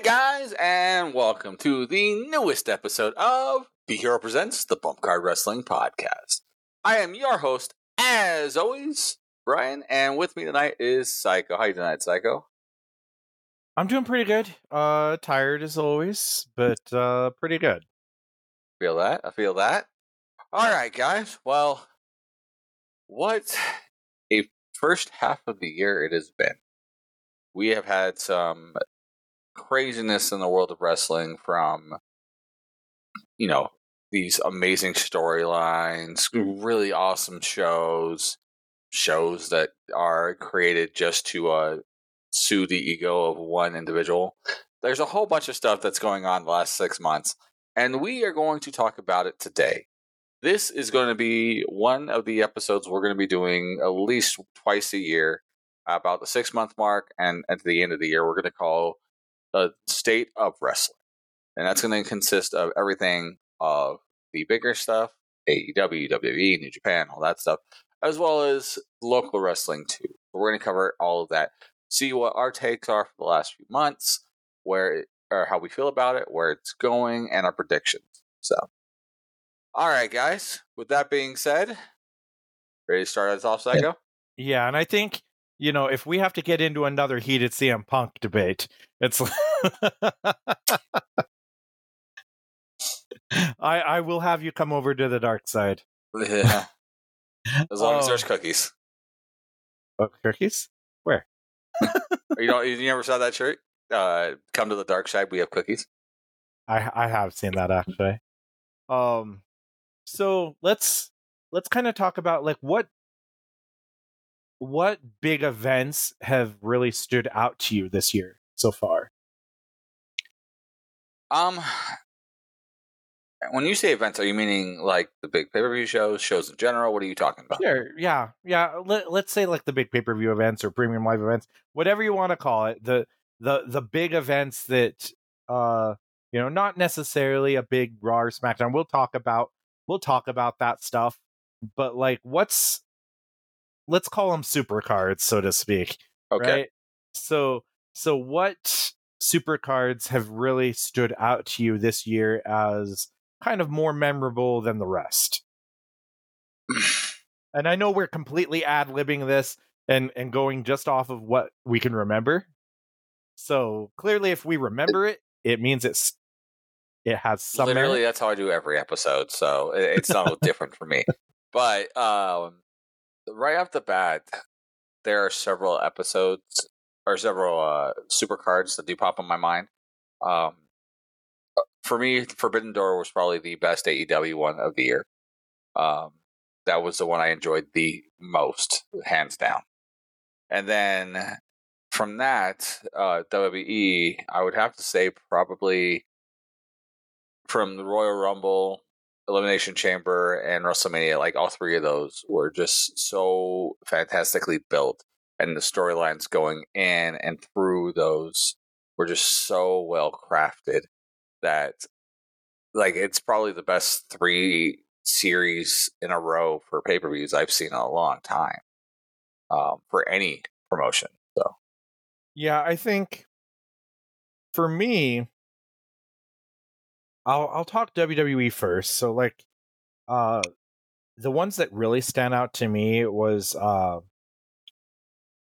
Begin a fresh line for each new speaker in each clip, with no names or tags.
Hey guys, and welcome to the newest episode of Be Hero Presents the Bump Card Wrestling Podcast. I am your host, as always, Brian, and with me tonight is Psycho. How you doing tonight, Psycho?
I'm doing pretty good. Uh tired as always, but uh pretty good.
Feel that? I feel that. All right, guys. Well, what a first half of the year it has been. We have had some craziness in the world of wrestling from, you know, these amazing storylines, really awesome shows, shows that are created just to uh, soothe the ego of one individual. There's a whole bunch of stuff that's going on the last six months, and we are going to talk about it today. This is going to be one of the episodes we're going to be doing at least twice a year about the six month mark, and at the end of the year, we're going to call the state of wrestling. And that's going to consist of everything of the bigger stuff, AEW, WWE, New Japan, all that stuff, as well as local wrestling too. We're going to cover all of that, see what our takes are for the last few months, where it, or how we feel about it, where it's going, and our predictions. So, all right, guys. With that being said, ready to start us off, Psycho?
Yeah, and I think you know if we have to get into another heated CM Punk debate, it's. I I will have you come over to the dark side.
Yeah. As long as there's
Oh.
cookies.
Oh, cookies? Where?
you don't. You never saw that shirt? Uh, come to the dark side. We have cookies.
I I have seen that actually. Um, so let's let's kind of talk about like what what big events have really stood out to you this year so far.
Um, when you say events, are you meaning like the big pay per view shows, shows in general? What are you talking about?
Sure, yeah, yeah. Let, let's say like the big pay per view events or premium live events, whatever you want to call it. The the the big events that uh you know not necessarily a big Raw or SmackDown. We'll talk about we'll talk about that stuff, but like what's let's call them super cards, so to speak.
Okay.
Right. So so what super cards have really stood out to you this year as kind of more memorable than the rest? and I know we're completely ad libbing this and and going just off of what we can remember. So clearly, if we remember it, it means it's it has some
Literally,
merit.
that's how I do every episode. So it's not different for me. But um, right off the bat, there are several episodes or several uh, super cards that do pop in my mind. Um, for me, Forbidden Door was probably the best AEW one of the year. Um, that was the one I enjoyed the most, hands down. And then from that, uh, WWE, I would have to say probably from the Royal Rumble, Elimination Chamber, and WrestleMania, like all three of those were just so fantastically built. And the storylines going in and through those were just so well crafted that, like, it's probably the best three series in a row for pay per views I've seen in a long time um, for any promotion. So,
Yeah, I think for me, I'll I'll talk WWE first. So like, uh, the ones that really stand out to me was uh,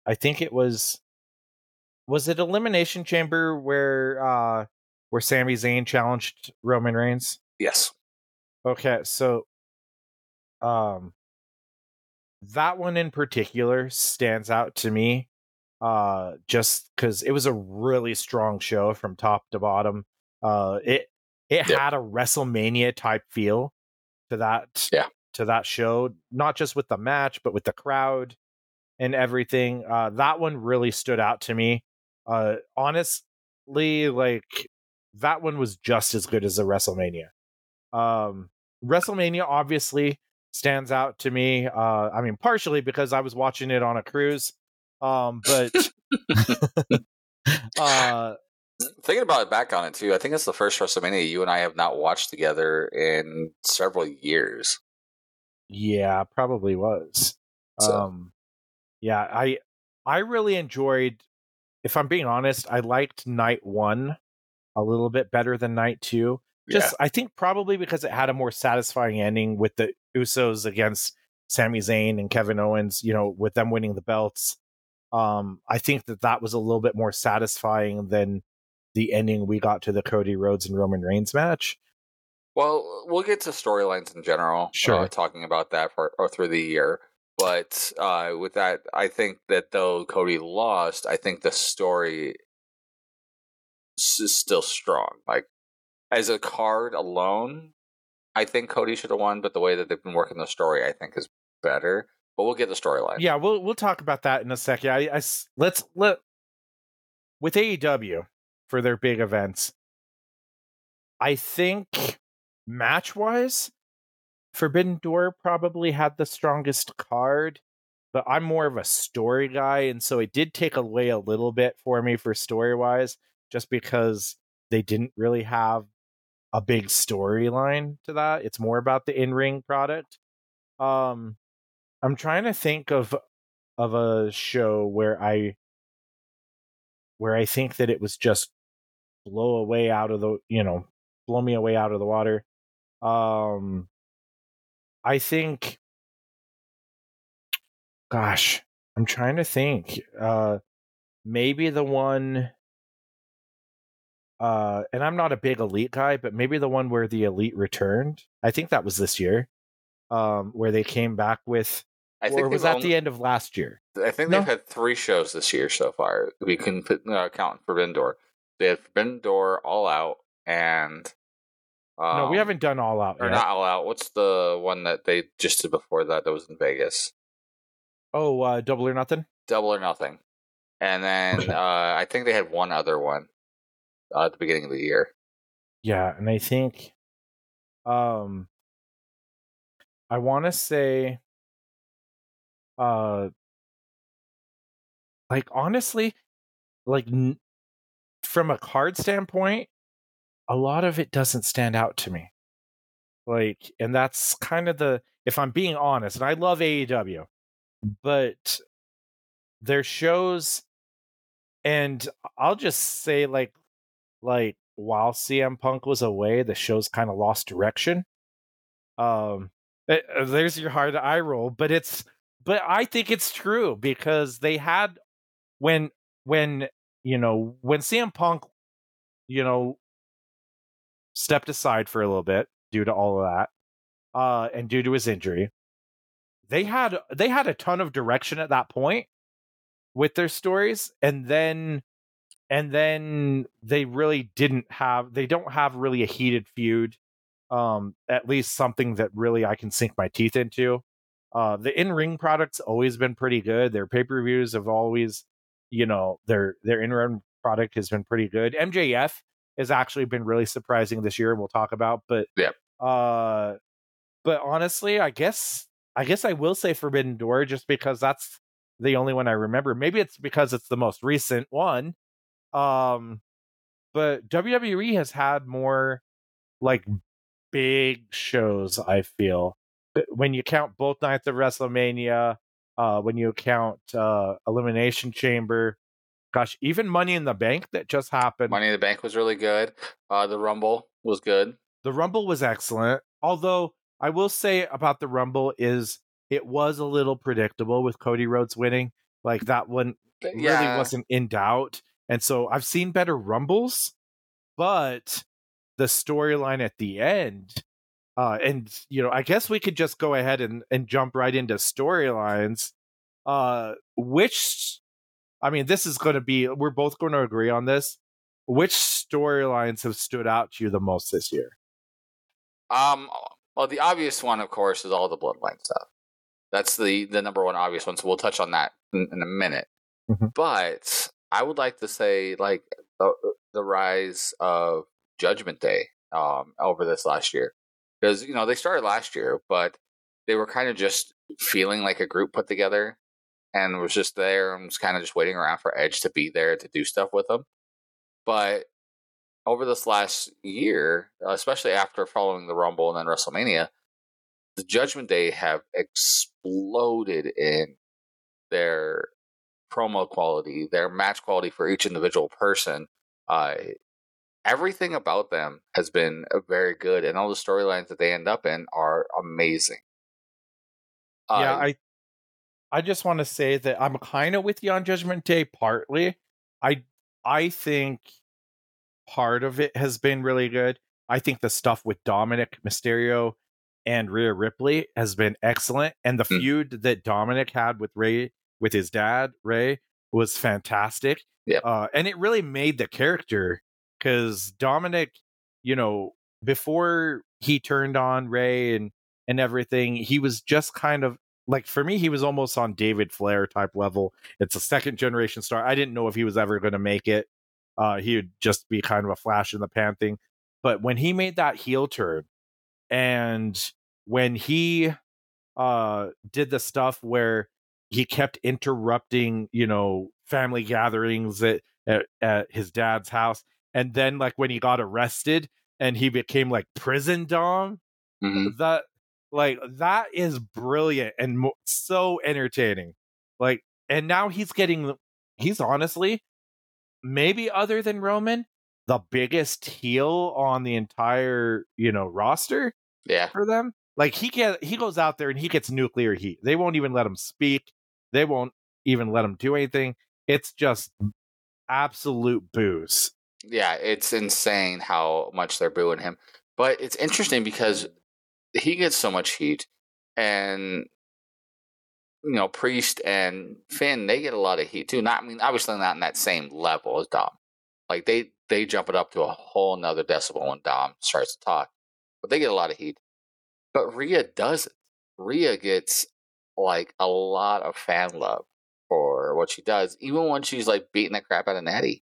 I think it was was it Elimination Chamber where uh where Sami Zayn challenged Roman Reigns.
yes.
Okay, so um that one in particular stands out to me uh just cuz it was a really strong show from top to bottom. Uh it it had a WrestleMania type feel to that
Yeah.
to that show, not just with the match but with the crowd and everything. Uh that one really stood out to me. Uh honestly like that one was just as good as a WrestleMania. Um, WrestleMania obviously stands out to me. Uh, I mean, partially because I was watching it on a cruise. Um, but uh,
Thinking about it back on it too, I think it's the first WrestleMania you and I have not watched together in several years.
yeah, probably was.
So-
Um, yeah, I I really enjoyed. If I'm being honest, I liked night one a little bit better than night two. Just I think probably because it had a more satisfying ending with the Usos against Sami Zayn and Kevin Owens, you know, with them winning the belts. Um, I think that that was a little bit more satisfying than the ending we got to the Cody Rhodes and Roman Reigns match.
Well, we'll get to storylines in general.
Sure.
Uh, talking about that for or through the year. But uh, with that, I think that though Cody lost, I think the story is still strong. Like as a card alone, I think Cody should have won. But the way that they've been working the story, I think, is better. But we'll get the storyline.
Yeah, we'll we'll talk about that in a second. I, I let's let with AEW for their big events. I think match wise, Forbidden Door probably had the strongest card, but I'm more of a story guy, and so it did take away a little bit for me for story wise, just because they didn't really have a big storyline to that. It's more about the in ring product. Um, I'm trying to think of of a show where I where I think that it was just blow away out of the you know blow me away out of the water. Um, I think, gosh, I'm trying to think. Uh, maybe the one. Uh, and I'm not a big elite guy, but maybe the one where the elite returned. I think that was this year. Um, where they came back with,
I think
or was that
only-
the end of last year?
I think
No.
they've had three shows this year so far. We can put, uh, count for Door. They had Forbidden Door, All Out, and um,
no, we haven't done all out
or
yet.
not All Out. What's the one that they just did before that? That was in Vegas.
Oh, uh, double or nothing.
Double or Nothing, and then uh, I think they had one other one uh, at the beginning of the year.
Yeah, and I think um I want to say uh like honestly like n- from a card standpoint a lot of it doesn't stand out to me. Like and that's kind of the if I'm being honest and I love AEW but their shows and I'll just say like like while CM Punk was away, the show's kind of lost direction. Um, eh, uh, there's your hard eye roll, but it's but I think it's true because they had when when you know when CM Punk, you know, stepped aside for a little bit due to all of that, uh, and due to his injury, they had they had a ton of direction at that point with their stories, and then and then they really didn't have they don't have really a heated feud um at least something that really i can sink my teeth into. Uh the in-ring product's always been pretty good. Their pay-per-views have always you know their their in ring product has been pretty good mjf has actually been really surprising this year we'll talk about but
yeah.
uh but honestly i guess i guess i will say forbidden door just because that's the only one i remember maybe it's because it's the most recent one um, but WWE has had more like big shows. I feel when you count both nights of WrestleMania, uh, when you count uh, Elimination Chamber, gosh, even Money in the Bank that just happened.
Money in the Bank was really good. Uh, the Rumble was good.
The Rumble was excellent. Although I will say about the Rumble is it was a little predictable with Cody Rhodes winning. Like that one really
Yeah.
wasn't in doubt. And so I've seen better rumbles, but the storyline at the end, uh, and you know, I guess we could just go ahead and, and jump right into storylines. Uh, which, I mean, this is going to be, we're both going to agree on this. Which storylines have stood out to you the most this year?
Um, well, the obvious one, of course, is all the bloodline stuff. That's the the number one obvious one. So we'll touch on that in, in a minute.
Mhm.
But I would like to say, like the the rise of Judgment Day um, over this last year, because you know they started last year, but they were kind of just feeling like a group put together, and was just there and was kind of just waiting around for Edge to be there to do stuff with them. But over this last year, especially after following the Rumble and then WrestleMania, the Judgment Day have exploded in their promo quality, their match quality for each individual person uh, everything about them has been uh, very good, and all the storylines that they end up in are amazing.
yeah,
Uh,
I I just want to say that I'm kind of with you on Judgment Day partly. I I think part of it has been really good. I think the stuff with Dominic Mysterio and Rhea Ripley has been excellent and the
Mm.
feud that Dominic had with Rey with his dad, Rey, was fantastic.
Yep.
Uh and it really made the character cuz Dominic, you know, before he turned on Rey and and everything, he was just kind of like for me, he was almost on David Flair type level. It's a second generation star. I didn't know if he was ever going to make it. Uh, he would just be kind of a flash in the pan thing. But when he made that heel turn, and when he uh did the stuff where he kept interrupting, you know, family gatherings at, at, at his dad's house, and then like when he got arrested and he became like prison dom,
mhm.
that like that is brilliant and mo- so entertaining like and now he's getting he's honestly maybe other than roman the biggest heel on the entire you know roster
yeah,
for them like he get he goes out there and he gets nuclear heat they won't even let him speak they won't even let him do anything it's just absolute boos
yeah, it's insane how much they're booing him. But it's interesting because he gets so much heat, and you know, Priest and Finn they get a lot of heat too. Not, I mean, obviously not in that same level as Dom. Like they they jump it up to a whole nother decibel when Dom starts to talk, but they get a lot of heat. But Rhea doesn't. Rhea gets like a lot of fan love for what she does, even when she's like beating the crap out of Natty.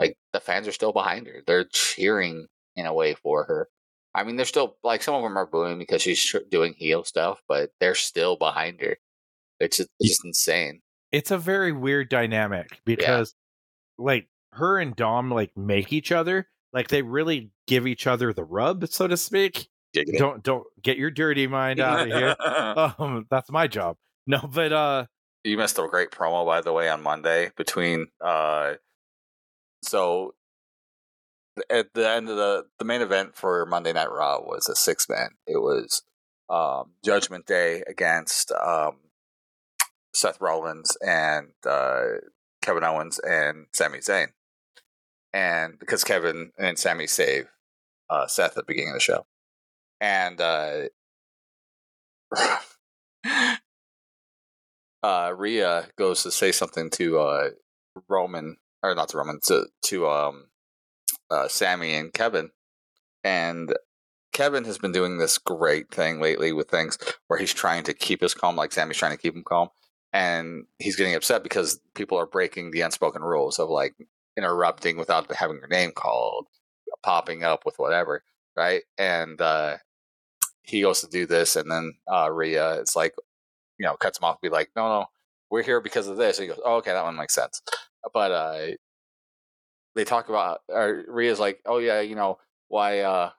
Like the fans are still behind her. They're cheering in a way for her. I mean, they're still like some of them are booing because she's doing heel stuff, but they're still behind her. It's just, it's just insane.
it's a very weird dynamic because like her and Dom like make each other like they really give each other the rub so to speak don't don't get your dirty mind out of here um that's my job no but uh
you missed a great promo by the way on Monday between uh so at the end of the the main event for Monday Night Raw was a six man. It was um Judgment Day against um Seth Rollins and uh Kevin Owens and Sami Zayn. And because Kevin and Sami save uh Seth at the beginning of the show. And uh uh, Rhea goes to say something to uh, Roman, or not to Roman, to to um, uh, Sami and Kevin, and Kevin has been doing this great thing lately with things where he's trying to keep us calm, like Sami's trying to keep him calm, and he's getting upset because people are breaking the unspoken rules of like interrupting without having your name called, popping up with whatever, right? And uh, he goes to do this, and then uh, Rhea, it's like you know, cuts him off, be like, no, no, we're here because of this. And he goes, oh, okay, that one makes sense. But uh, they talk about, or Rhea's like, oh, yeah, you know, why uh,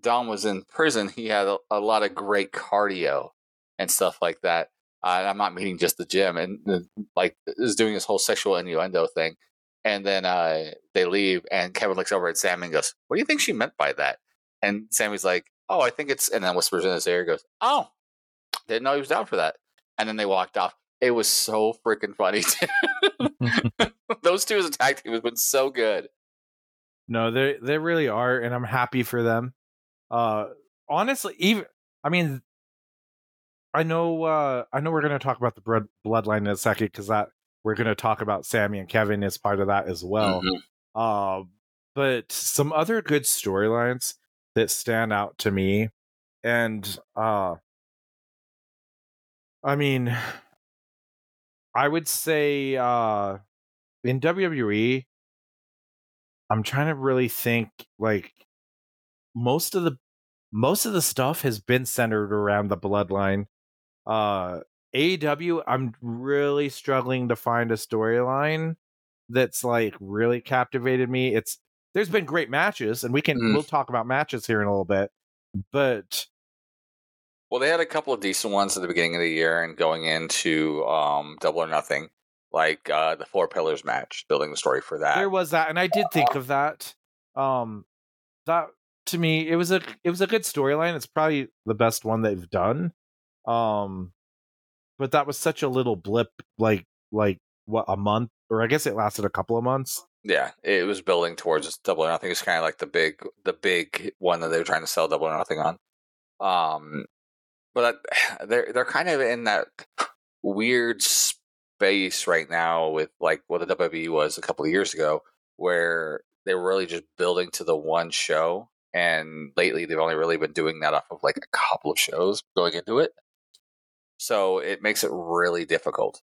Dom was in prison, he had a, a lot of great cardio and stuff like that. Uh, I'm not meaning just the gym, and like is doing this whole sexual innuendo thing. And then uh, they leave, and Kevin looks over at Sami and goes, "What do you think she meant by that?" And Sami's like, "Oh, I think it's," and then whispers in his ear, goes, "Oh, didn't know he was down for that." And then they walked off. It was so freaking funny. Those two as a tag team has been so good.
no they they really are and i'm happy for them uh honestly even i mean i know uh i know we're going to talk about the blood bloodline in a second because that we're going to talk about sami and kevin as part of that as well
Mhm.
uh but some other good storylines that stand out to me and uh i mean i would say uh in wwe i'm trying to really think like most of the most of the stuff has been centered around the bloodline uh AEW I'm really struggling to find a storyline that's like really captivated me. It's there's been great matches and we can
Mm.
we'll talk about matches here in a little bit. But
Well, they had a couple of decent ones at the beginning of the year and going into um, Double or Nothing, like uh, the Four Pillars match, building the story for that.
there was that and I did think of that. Um that to me it was a it was a good storyline. It's probably the best one they've done. Um, but that was such a little blip, like like what a month, or I guess it lasted a couple of months.
Yeah, it was building towards double or nothing. It's kind of like the big, the big one that they were trying to sell double or nothing on. Um, but they're they're kind of in that weird space right now with like what the WWE was a couple of years ago, where they were really just building to the one show, and lately they've only really been doing that off of like a couple of shows going into it. So it makes it really difficult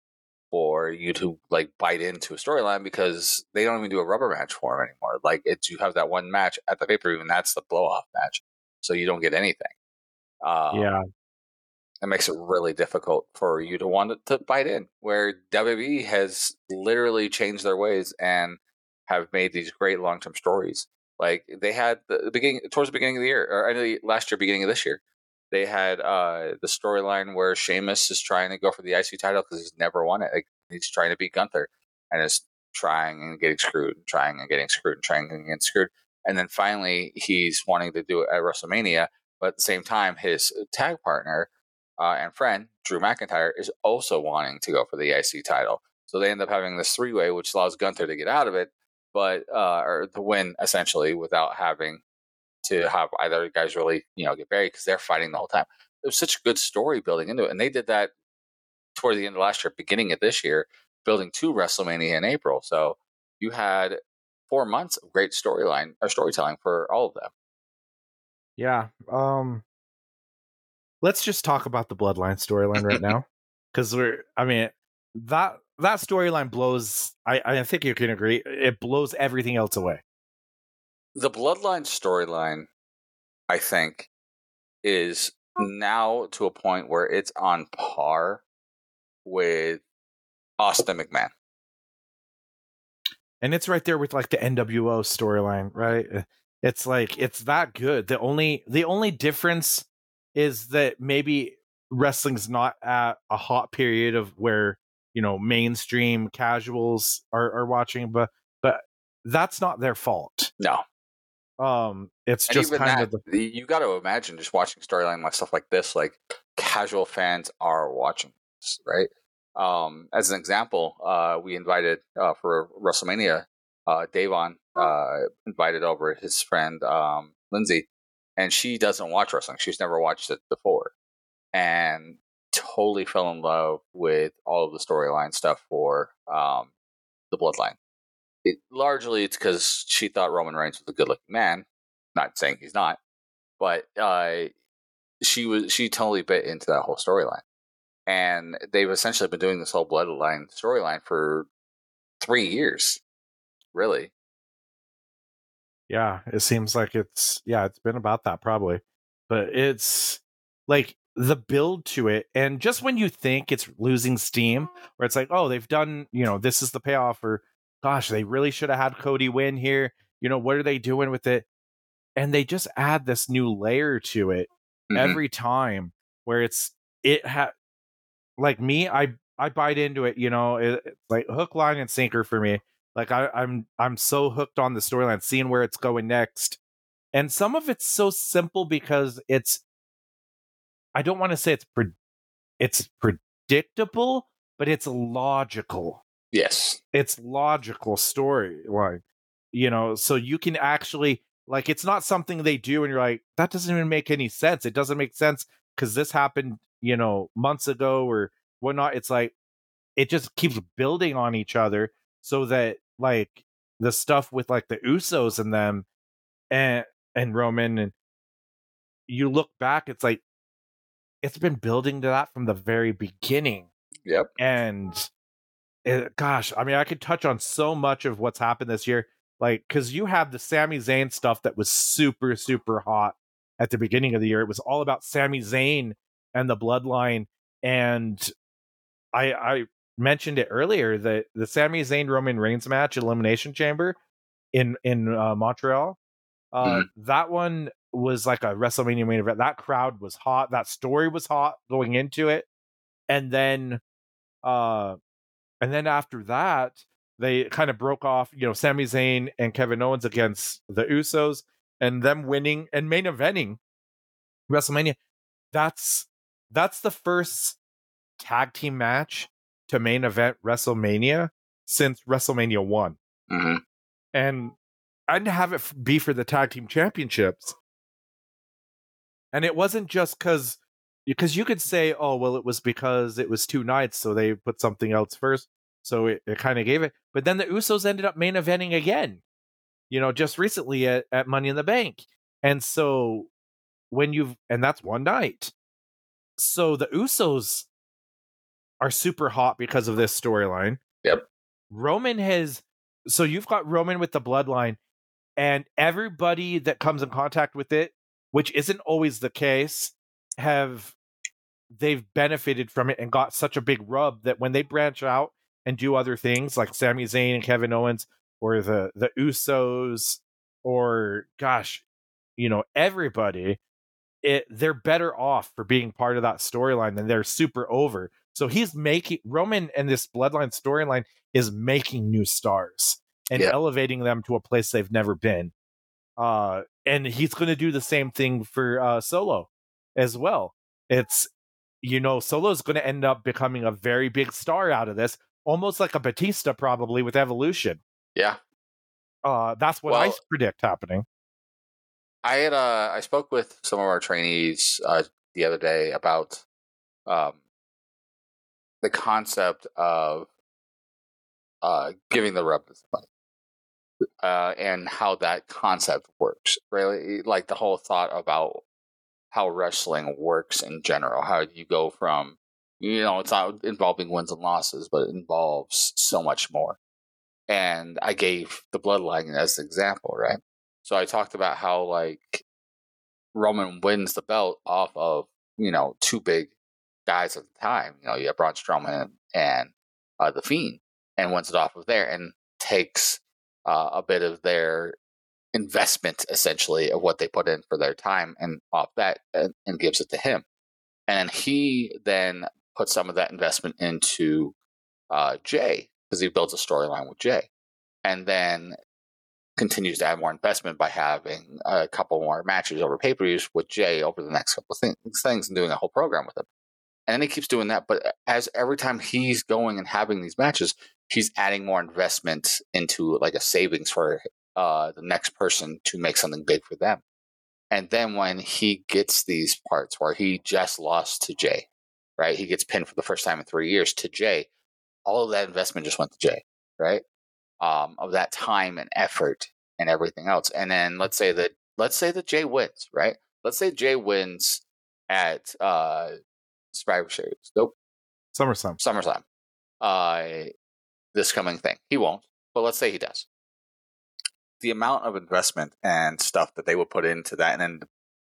for you to like bite into a storyline because they don't even do a rubber match for them anymore. Like it's you have that one match at the pay per view, and that's the blow off match, so you don't get anything. Um,
yeah,
it makes it really difficult for you to want to bite in. Where WWE has literally changed their ways and have made these great long term stories. Like they had the beginning towards the beginning of the year, or last year, beginning of this year, they had uh, the storyline where Sheamus is trying to go for the IC title because he's never won it. Like, he's trying to beat Gunther and is trying and getting screwed, and trying and getting screwed, and trying and getting screwed. And then finally, he's wanting to do it at WrestleMania, but at the same time, his tag partner uh, and friend Drew McIntyre is also wanting to go for the IC title. So they end up having this three way, which allows Gunther to get out of it, but uh, or to win essentially without having to have either guys really you know get buried because they're fighting the whole time. There's such good story building into it, and they did that toward the end of last year, beginning of this year, building to WrestleMania in April. So you had four months of great storyline or storytelling for all of them.
Yeah. Um let's just talk about the bloodline storyline right now. Cause we're I mean that that storyline blows I, I think you can agree, it blows everything else away.
The bloodline storyline, I think, is now to a point where it's on par with Austin McMahon.
And it's right there with like the NWO storyline, right? It's like it's that good. The only the only difference is that maybe wrestling's not at a hot period of where, you know, mainstream casuals are, are watching, but but that's not their fault.
No.
Um it's and just kind
that,
of the...
you got to imagine just watching storyline like stuff like this like casual fans are watching this, right? Um, as an example, uh, we invited uh, for WrestleMania, uh, Davon uh, invited over his friend um, Lindsay, and she doesn't watch wrestling. She's never watched it before, and totally fell in love with all of the storyline stuff for um, the Bloodline. It, largely, it's because she thought Roman Reigns was a good-looking man. Not saying he's not, but uh, she was she totally bit into that whole storyline and they've essentially been doing this whole bloodline storyline for three years really
yeah it seems like it's yeah it's been about that probably but it's like the build to it and just when you think it's losing steam where it's like oh they've done you know this is the payoff or gosh they really should have had cody win here you know what are they doing with it and they just add this new layer to it mm-hmm. every time where it's it ha- like me, I I bite into it. You know, it, like hook, line, and sinker for me. Like I, I'm I'm so hooked on the storyline, seeing where it's going next. And some of it's so simple because it's. I don't want to say it's pre- it's predictable, but it's logical.
Yes,
it's logical story storyline. You know, so you can actually like it's not something they do, and you're like, that doesn't even make any sense. It doesn't make sense because this happened you know, months ago or whatnot. It's like it just keeps building on each other so that like the stuff with like the Usos and them and and Roman and you look back, it's like it's been building to that from the very beginning.
Yep.
And it, gosh, I mean, I could touch on so much of what's happened this year, like because you have the Sami Zayn stuff that was super super hot at the beginning of the year. It was all about Sami Zayn and the bloodline. And I I mentioned it earlier that the Sami Zayn Roman Reigns match Elimination Chamber in in uh, Montreal, uh, mm-hmm. that one was like a WrestleMania main event. That crowd was hot. That story was hot going into it, and then, uh, and then after that, they kind of broke off. You know, Sami Zayn and Kevin Owens against the Usos, and them winning and main eventing WrestleMania. That's that's the first tag team match to main event WrestleMania since WrestleMania one,
hmm
and I didn't have it be for the tag team championships. And it wasn't just because because you could say, oh well, it was because it was two nights, so they put something else first, so it, it kind of gave it. But then the Usos ended up main eventing again, you know, just recently at, at Money in the Bank, and so when you've and that's one night, so the Usos are super hot because of this storyline.
Yep.
Roman has so you've got Roman with the bloodline, and everybody that comes in contact with it, which isn't always the case, have they've benefited from it and got such a big rub that when they branch out and do other things like Sami Zayn and Kevin Owens or the the Usos or gosh, you know, everybody, it they're better off for being part of that storyline than they're super over. So he's making Roman and this bloodline storyline is making new stars and
Yeah.
elevating them to a place they've never been. Uh and he's going to do the same thing for uh Solo as well. It's you know, Solo's going to end up becoming a very big star out of this, almost like a Batista probably with Evolution.
Yeah.
Uh that's what I predict happening.
I had uh I spoke with some of our trainees uh the other day about um the concept of uh giving the rub to somebody. Uh and how that concept works. Really like the whole thought about how wrestling works in general. How you go from you know, it's not involving wins and losses, but it involves so much more. And I gave the bloodline as an example, right? So I talked about how like Roman wins the belt off of you know two big guys at the time. You know, you have Braun Strowman and uh, the Fiend, and wins it off of there, and takes uh, a bit of their investment essentially of what they put in for their time, and off that, and, and gives it to him, and he then puts some of that investment into uh, Jay because he builds a storyline with Jay, and then continues to add more investment by having a couple more matches over pay per views with Jay over the next couple of things, things and doing a whole program with him. And then he keeps doing that. But as every time he's going and having these matches, he's adding more investment into like a savings for uh, the next person to make something big for them. And then when he gets these parts where he just lost to Jay, right? He gets pinned for the first time in three years to Jay. All of that investment just went to Jay, right? um, of that time and effort and everything else. And then let's say that let's say that Jay wins, right? Let's say Jay wins at uh, Survivor Series. Nope,
SummerSlam.
SummerSlam. Uh, this coming thing, he won't. But let's say he does. The amount of investment and stuff that they would put into that, and then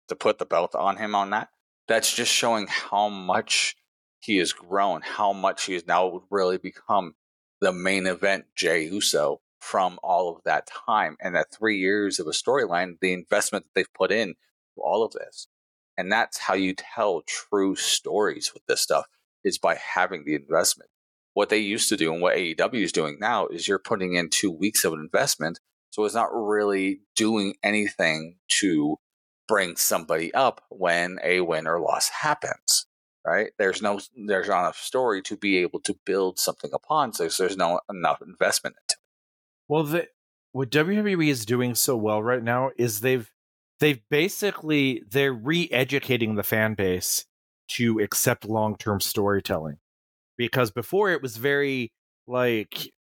to put the belt on him on that, that's just showing how much he has grown, how much he has now really become the main event Jay Uso from all of that time and that three years of a storyline, the investment that they've put in to all of this. And that's how you tell true stories with this stuff is by having the investment. What they used to do and what AEW is doing now is you're putting in two weeks of an investment. So it's not really doing anything to bring somebody up when a win or loss happens right? There's no there's not enough story to be able to build something upon, so there's no enough investment into it.
Well, the, what WWE is doing so well right now is they've they've basically they're re-educating the fan base to accept long-term storytelling. Because before it was very like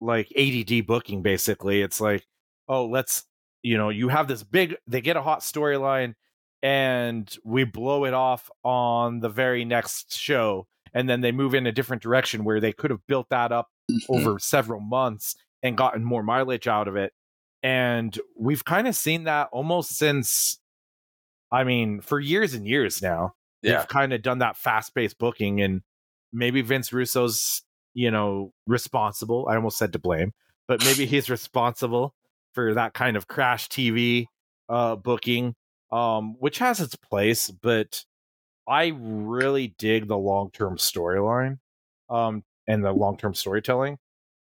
like ADD booking basically. It's like oh let's you know you have this big they get a hot storyline and we blow it off on the very next show. And then they move in a different direction where they could have built that up mm-hmm. over several months and gotten more mileage out of it. And we've kind of seen that almost since, I mean, for years and years now.
Yeah.
They've kind of done that fast paced booking, and maybe Vince Russo's, you know, responsible. I almost said to blame, but maybe he's responsible for that kind of crash TV uh, booking, um, which has its place, but I really dig the long term storyline um, and the long term storytelling.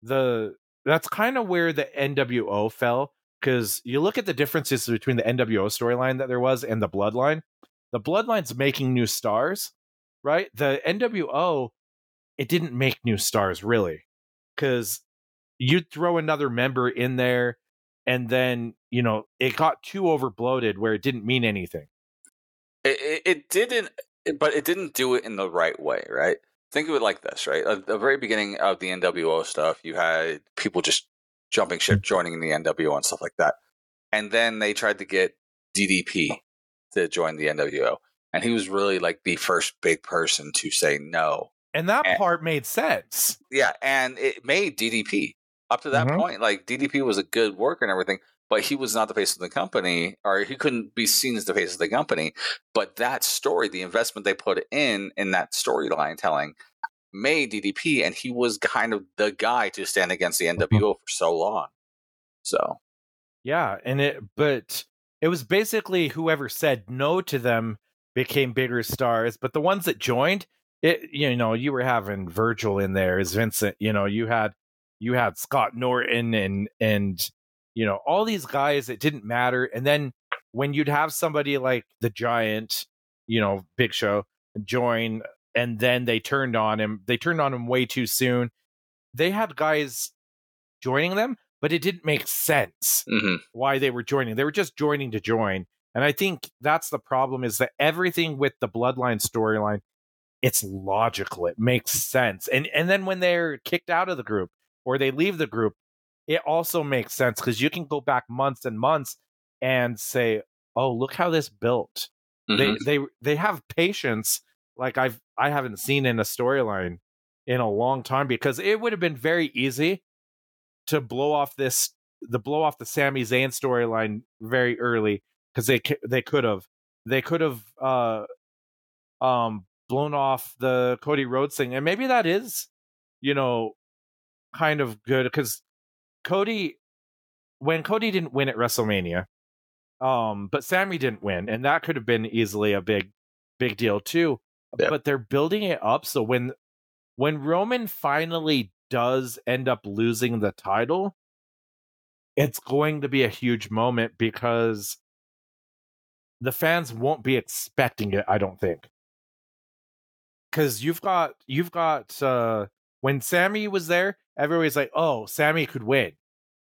The that's kind of where the NWO fell. because you look at the differences between the NWO storyline that there was and the Bloodline. The Bloodline's making new stars, right? The NWO, it didn't make new stars really, because you'd throw another member in there, and then you know it got too overbloated where it didn't mean anything.
It, it, it didn't, but it didn't do it in the right way, right? Think of it like this, right? At the very beginning of the NWO stuff, you had people just jumping ship, joining the NWO and stuff like that. And then they tried to get DDP to join the NWO. And he was really like the first big person to say no.
And that
And-
part made sense.
Yeah, and it made DDP. Up to that
Mhm.
point, like DDP was a good worker and everything, but he was not the face of the company, or he couldn't be seen as the face of the company. But that story, the investment they put in in that storyline telling, made DDP, and he was kind of the guy to stand against the mm-hmm. NWO for so long. So
Yeah, and it but it was basically whoever said no to them became bigger stars, but the ones that joined, it you know, you were having Virgil in there as Vincent, you know, you had you had Scott Norton and and you know, all these guys it didn't matter and then when you'd have somebody like the Giant, you know, Big Show join and then they turned on him, they turned on him way too soon. They had guys joining them, but it didn't make sense
mhm.
why they were joining. They were just joining to join. And I think that's the problem is that everything with the bloodline storyline, it's logical. It makes sense. And and then when they're kicked out of the group or they leave the group, it also makes sense because you can go back months and months and say, "Oh, look how this built."
Mhm.
They they they have patience like I've I haven't seen in a storyline in a long time because it would have been very easy to blow off this the blow off the Sami Zayn storyline very early because they they could have they could have uh um blown off the Cody Rhodes thing and maybe that is you know kind of good because Cody when Cody didn't win at WrestleMania um but Sami didn't win and that could have been easily a big big deal too
Yeah.
but they're building it up so when when Roman finally does end up losing the title it's going to be a huge moment because the fans won't be expecting it i don't think because you've got you've got uh when sami was there everybody's like oh sami could win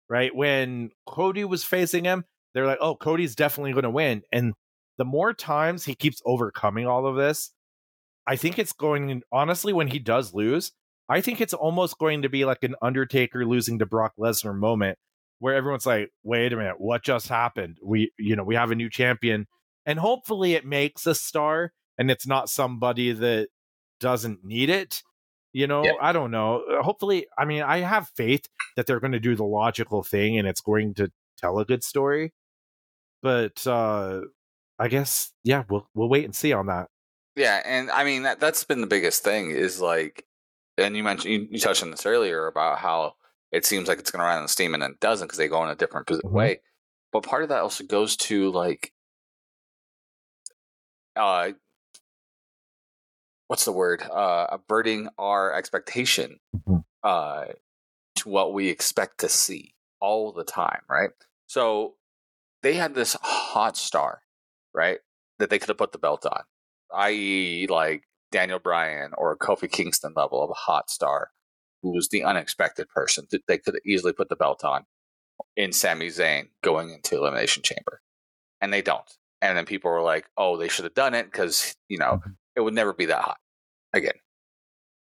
right? When cody was facing him they're like oh cody's definitely going to win and the more times he keeps overcoming all of this i think it's going honestly when he does lose i think it's almost going to be like an undertaker losing to brock lesnar moment where everyone's like wait a minute what just happened? We you know we have a new champion and hopefully it makes a star and it's not somebody that doesn't need it you know
Yeah.
i don't know Uh, hopefully i mean i have faith that they're going to do the logical thing and it's going to tell a good story but uh i guess yeah we'll we'll wait and see on that
Yeah, and I mean that that's been the biggest thing is like, and you mentioned you, you touched on this earlier about how it seems like it's going to run on steam and then it doesn't because they go in a different
Mhm.
way. But part of that also goes to like, uh, what's the word? Uh, averting our expectation,
Mhm.
uh, to what we expect to see all the time, right? So they had this hot star, right? That they could have put the belt on, i.e., like Daniel Bryan or Kofi Kingston level of a hot star, who was the unexpected person that they could easily put the belt on in Sami Zayn going into Elimination Chamber, and they don't. And then people were like, "Oh, they should have done it because you know it would never be that hot again."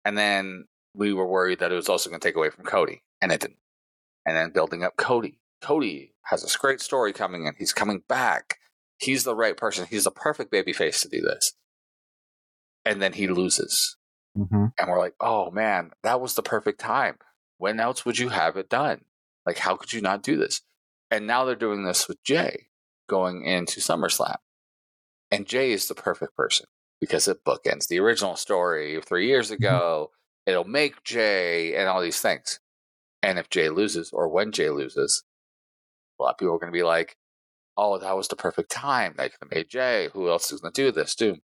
And then we were worried that it was also going to take away from Cody, and it didn't. And then building up Cody. Cody has this great story coming in. He's coming back. He's the right person. He's the perfect baby face to do this. And then he loses.
mm-hmm.
And we're like, oh man, that was the perfect time. When else would you have it done? Like, how could you not do this? And now they're doing this with Jay going into SummerSlam. And Jay is the perfect person because it bookends the original story three years mm-hmm. ago. It'll make Jay and all these things. And if Jay loses, or when Jay loses, a lot of people are going to be like, oh, that was the perfect time. They could have made Jay. Who else is going to do this? Do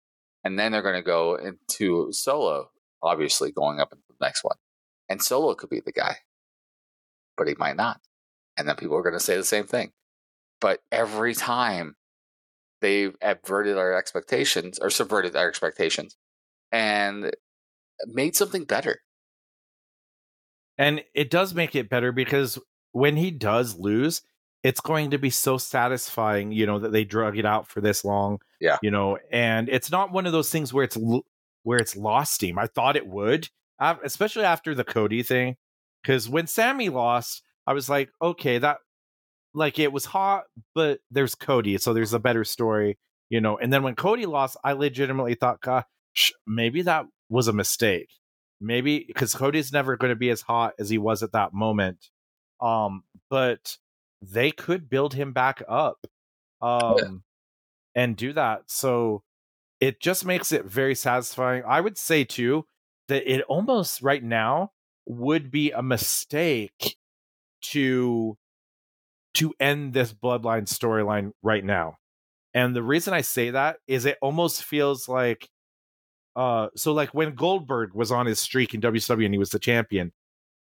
and then they're going to go into solo, obviously going up into the next one. And solo could be the guy, but he might not. And then people are going to say the same thing. but every time they've averted our expectations or subverted our expectations and made something better.
And it does make it better because when he does lose, it's going to be so satisfying, you know, that they drug it out for this long.
Yeah.
You know, and it's not one of those things where it's where it's lost steam. I thought it would, especially after the Cody thing, because when Sami lost, I was like, okay, that like it was hot, but there's Cody, so there's a better story, you know. And then when Cody lost, I legitimately thought, gosh, maybe that was a mistake. Maybe because Cody's never going to be as hot as he was at that moment. Um, but they could build him back up um yeah. and do that. So it just makes it very satisfying. I would say too that it almost right now would be a mistake to to end this bloodline storyline right now. And the reason I say that is it almost feels like uh so like when Goldberg was on his streak in WWE and he was the champion,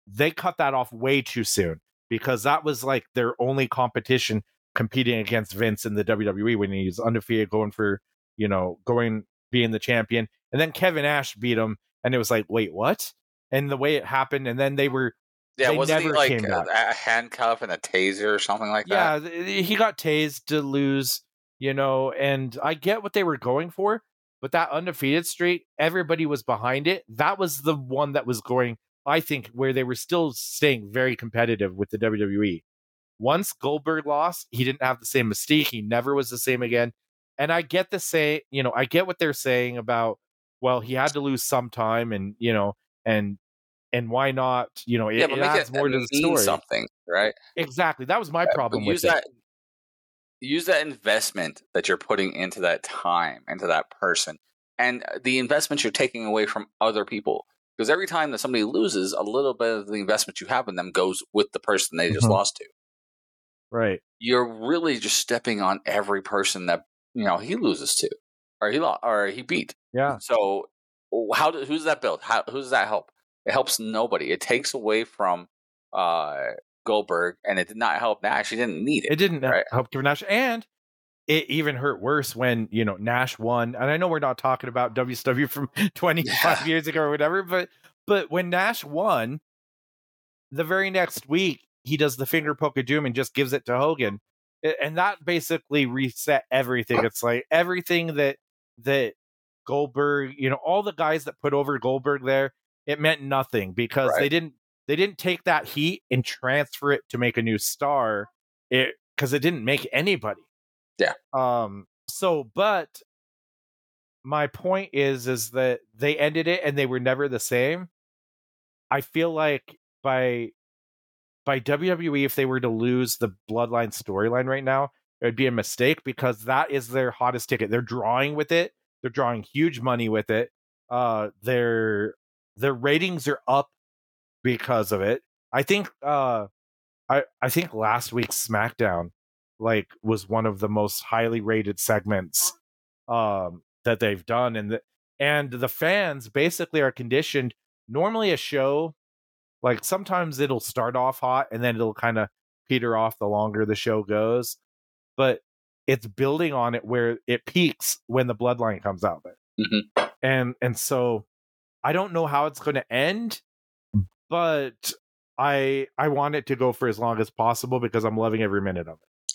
they cut that off way too soon because that was like their only competition competing against Vince in the WWE when he was undefeated going for, you know, going being the champion. And then Kevin Nash beat him and it was like, "Wait, what?" And the way it happened and then they were
yeah, wasn't he like a, a, handcuff and a taser or something like
that? Yeah, he got tased to lose, you know, and I get what they were going for, but that undefeated streak, everybody was behind it. That was the one that was going, I think, where they were still staying very competitive with the WWE. Once Goldberg lost, he didn't have the same mystique. He never was the same again. And I get the say, you know, I get what they're saying about, well, he had to lose some time and, you know, and and why not? You know, it, yeah, it adds it, more to the story.
Something, right?
Exactly. That was my problem with
that.
It.
Use that investment that you're putting into that time, into that person, and uh, the investments you're taking away from other people. Because every time that somebody loses, a little bit of the investment you have in them goes with the person they just mm-hmm. lost to.
Right.
You're really just stepping on every person that you know he loses to, or he lost, or he beat.
Yeah.
So how do, who's that build? How who does that help? It helps nobody. It takes away from uh, Goldberg, and it did not help Nash. He didn't need it.
It didn't right? help Nash, and it even hurt worse when you know Nash won. And I know we're not talking about WCW from 25 yeah. years ago or whatever, but but when Nash won, the very next week he does the finger poke of doom and just gives it to Hogan, and that basically reset everything. It's like everything that that Goldberg, you know, all the guys that put over Goldberg there, it meant nothing because right. they didn't they didn't take that heat and transfer it to make a new star it because it didn't make anybody.
Yeah.
Um so but my point is is that they ended it and they were never the same. I feel like by by wwe if they were to lose the bloodline storyline right now it would be a mistake because that is their hottest ticket. They're drawing with it. They're drawing huge money with it. Uh they're their ratings are up because of it. I think uh I I think last week's SmackDown like was one of the most highly rated segments um that they've done and the, and the fans basically are conditioned normally a show like sometimes it'll start off hot and then it'll kind of peter off the longer the show goes but it's building on it where it peaks when the bloodline comes out
mm-hmm.
and and so I don't know how it's going to end, but I I want it to go for as long as possible because I'm loving every minute of it.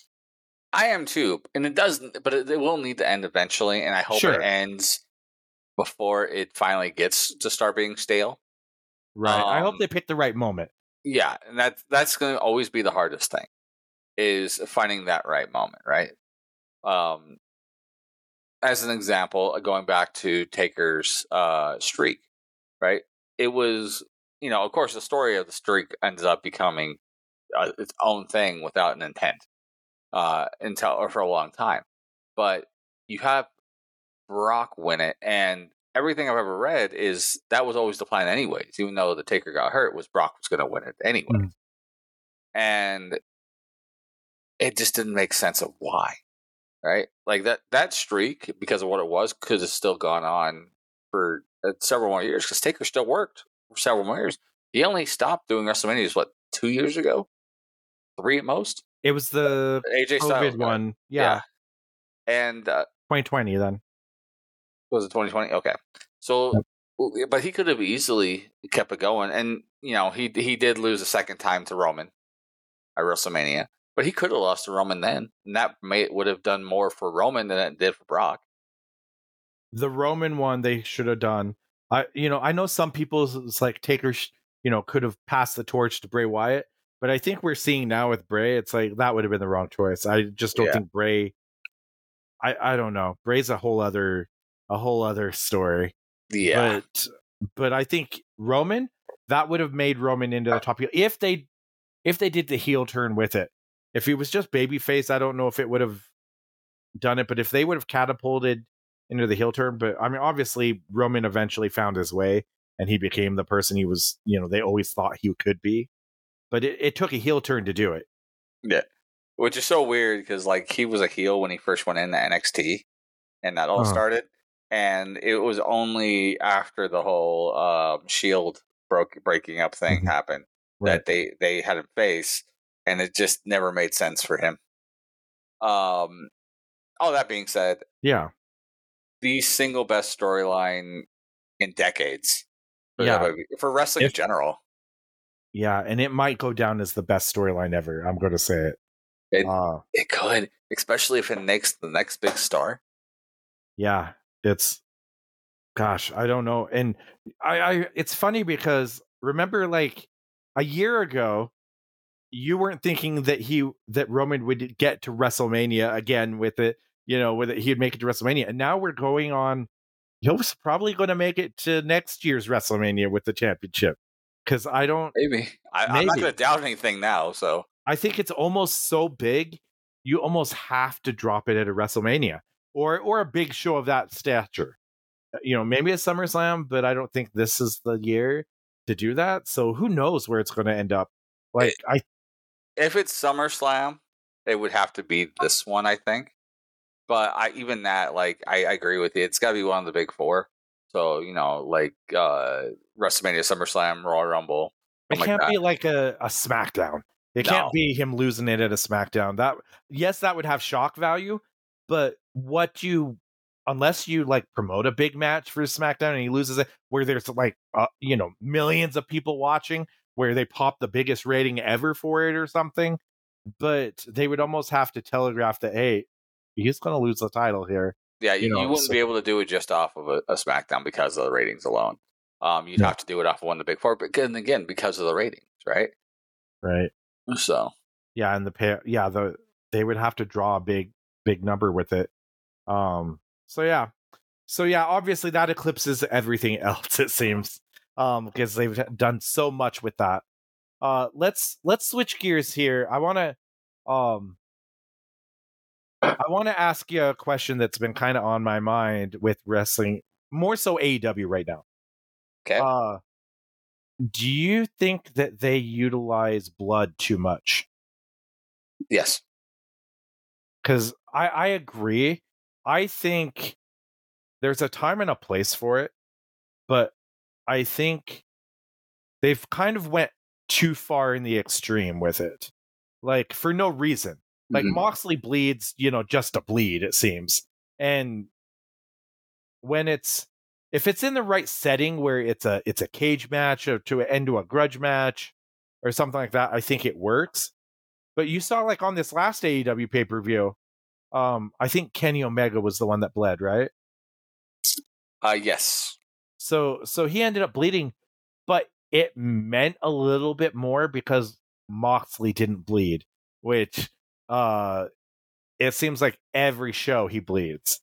I am too, and it doesn't, but it, it will need to end eventually, and I hope sure. it ends before it finally gets to start being stale.
Right. Um, I hope um, they pick the right moment.
Yeah, and that's that's going to always be the hardest thing, is finding that right moment. Right. Um, as an example, going back to Taker's uh, streak, right? It was, you know, of course, the story of the streak ends up becoming uh, its own thing without an intent uh, until or for a long time. But you have Brock win it, and everything I've ever read is that was always the plan, anyways. Even though the Taker got hurt, was Brock was going to win it anyway, mm. and it just didn't make sense of why, right? Like that that streak because of what it was could have still gone on for several more years because Taker still worked for several more years. He only stopped doing WrestleMania what two years ago, three at most.
It was the
AJ
COVID
Styles
one. Yeah,
and uh,
2020 then.
was it 2020? Okay, so but he could have easily kept it going, and you know he he did lose a second time to Roman at WrestleMania, but he could have lost to Roman then, and that may would have done more for Roman than it did for Brock.
The Roman one they should have done. I you know I know some people it's like Taker you know could have passed the torch to Bray Wyatt, but I think we're seeing now with Bray it's like that would have been the wrong choice. I just don't
Yeah.
think Bray. I I don't know. Bray's a whole other a whole other story.
Yeah,
But but I think Roman that would have made Roman into the top heel if they if they did the heel turn with it. If he was just babyface, I don't know if it would have done it. But if they would have catapulted into the heel turn, but I mean, obviously Roman eventually found his way and he became the person he was. You know, they always thought he could be. But it, it took a heel turn to do it. Yeah.
Which is so weird because like he was a heel when he first went into NXT, and that all
Uh-huh.
started, and it was only after the whole um, Shield broke breaking up thing
Mhm.
happened
Right.
that they they had a face, and it just never made sense for him. Um, all that being said,
Yeah,
the single best storyline in decades. for
Yeah.
For wrestling in general.
yeah, and it might go down as the best storyline ever. I'm going to say it.
It-
uh,
It could, especially if it makes the next big star.
yeah it's gosh i don't know and i i it's funny because remember like a year ago you weren't thinking that he that roman would get to wrestlemania again with it you know with it he'd make it to wrestlemania and now we're going on he was probably going to make it to next year's wrestlemania with the championship because i don't
Maybe I, I'm not going to doubt anything now. So
I think it's almost so big, you almost have to drop it at a WrestleMania or or a big show of that stature. Uh, You know, maybe a SummerSlam, but I don't think this is the year to do that. So who knows where it's going to end up? Like I
if it's SummerSlam, it would have to be this one, I think. But I even that, like, I, I agree with you. It's got to be one of the big four. So you know, like uh WrestleMania, SummerSlam, Royal Rumble.
it can't
that.
be like a, a SmackDown. It
No.
can't be him losing it at a SmackDown. That yes, that would have shock value, but what you unless you like promote a big match for SmackDown and he loses it, where there's like uh, you know millions of people watching, where they pop the biggest rating ever for it or something, but they would almost have to telegraph that hey, he's going to lose the title here.
Yeah, you,
you know,
you wouldn't
so-
be able to do it just off of a, a SmackDown because of the ratings alone. Um, you'd have to do it off of one of the big four, but again, again because of the ratings, right?
Right.
So
Yeah, and the pay, yeah, the they would have to draw a big big number with it. Um so yeah. So yeah, obviously that eclipses everything else it seems. Um because they've done so much with that. Uh let's let's switch gears here. I want to um I want to ask you a question that's been kind of on my mind with wrestling, more so AEW right now.
okay,
Uh do you think that they utilize blood too much?
yes,
because I, I agree. I think there's a time and a place for it, but I think they've kind of went too far in the extreme with it, like for no reason. Like
Mhm.
Moxley bleeds, you know, just to bleed. It seems, and when it's if it's in the right setting where it's a it's a cage match or to end to a grudge match or something like that, I think it works. But you saw like on this last AEW pay per view, um, I think Kenny Omega was the one that bled, right?
uh, yes,
So so he ended up bleeding, but it meant a little bit more because Moxley didn't bleed, which uh it seems like every show he bleeds.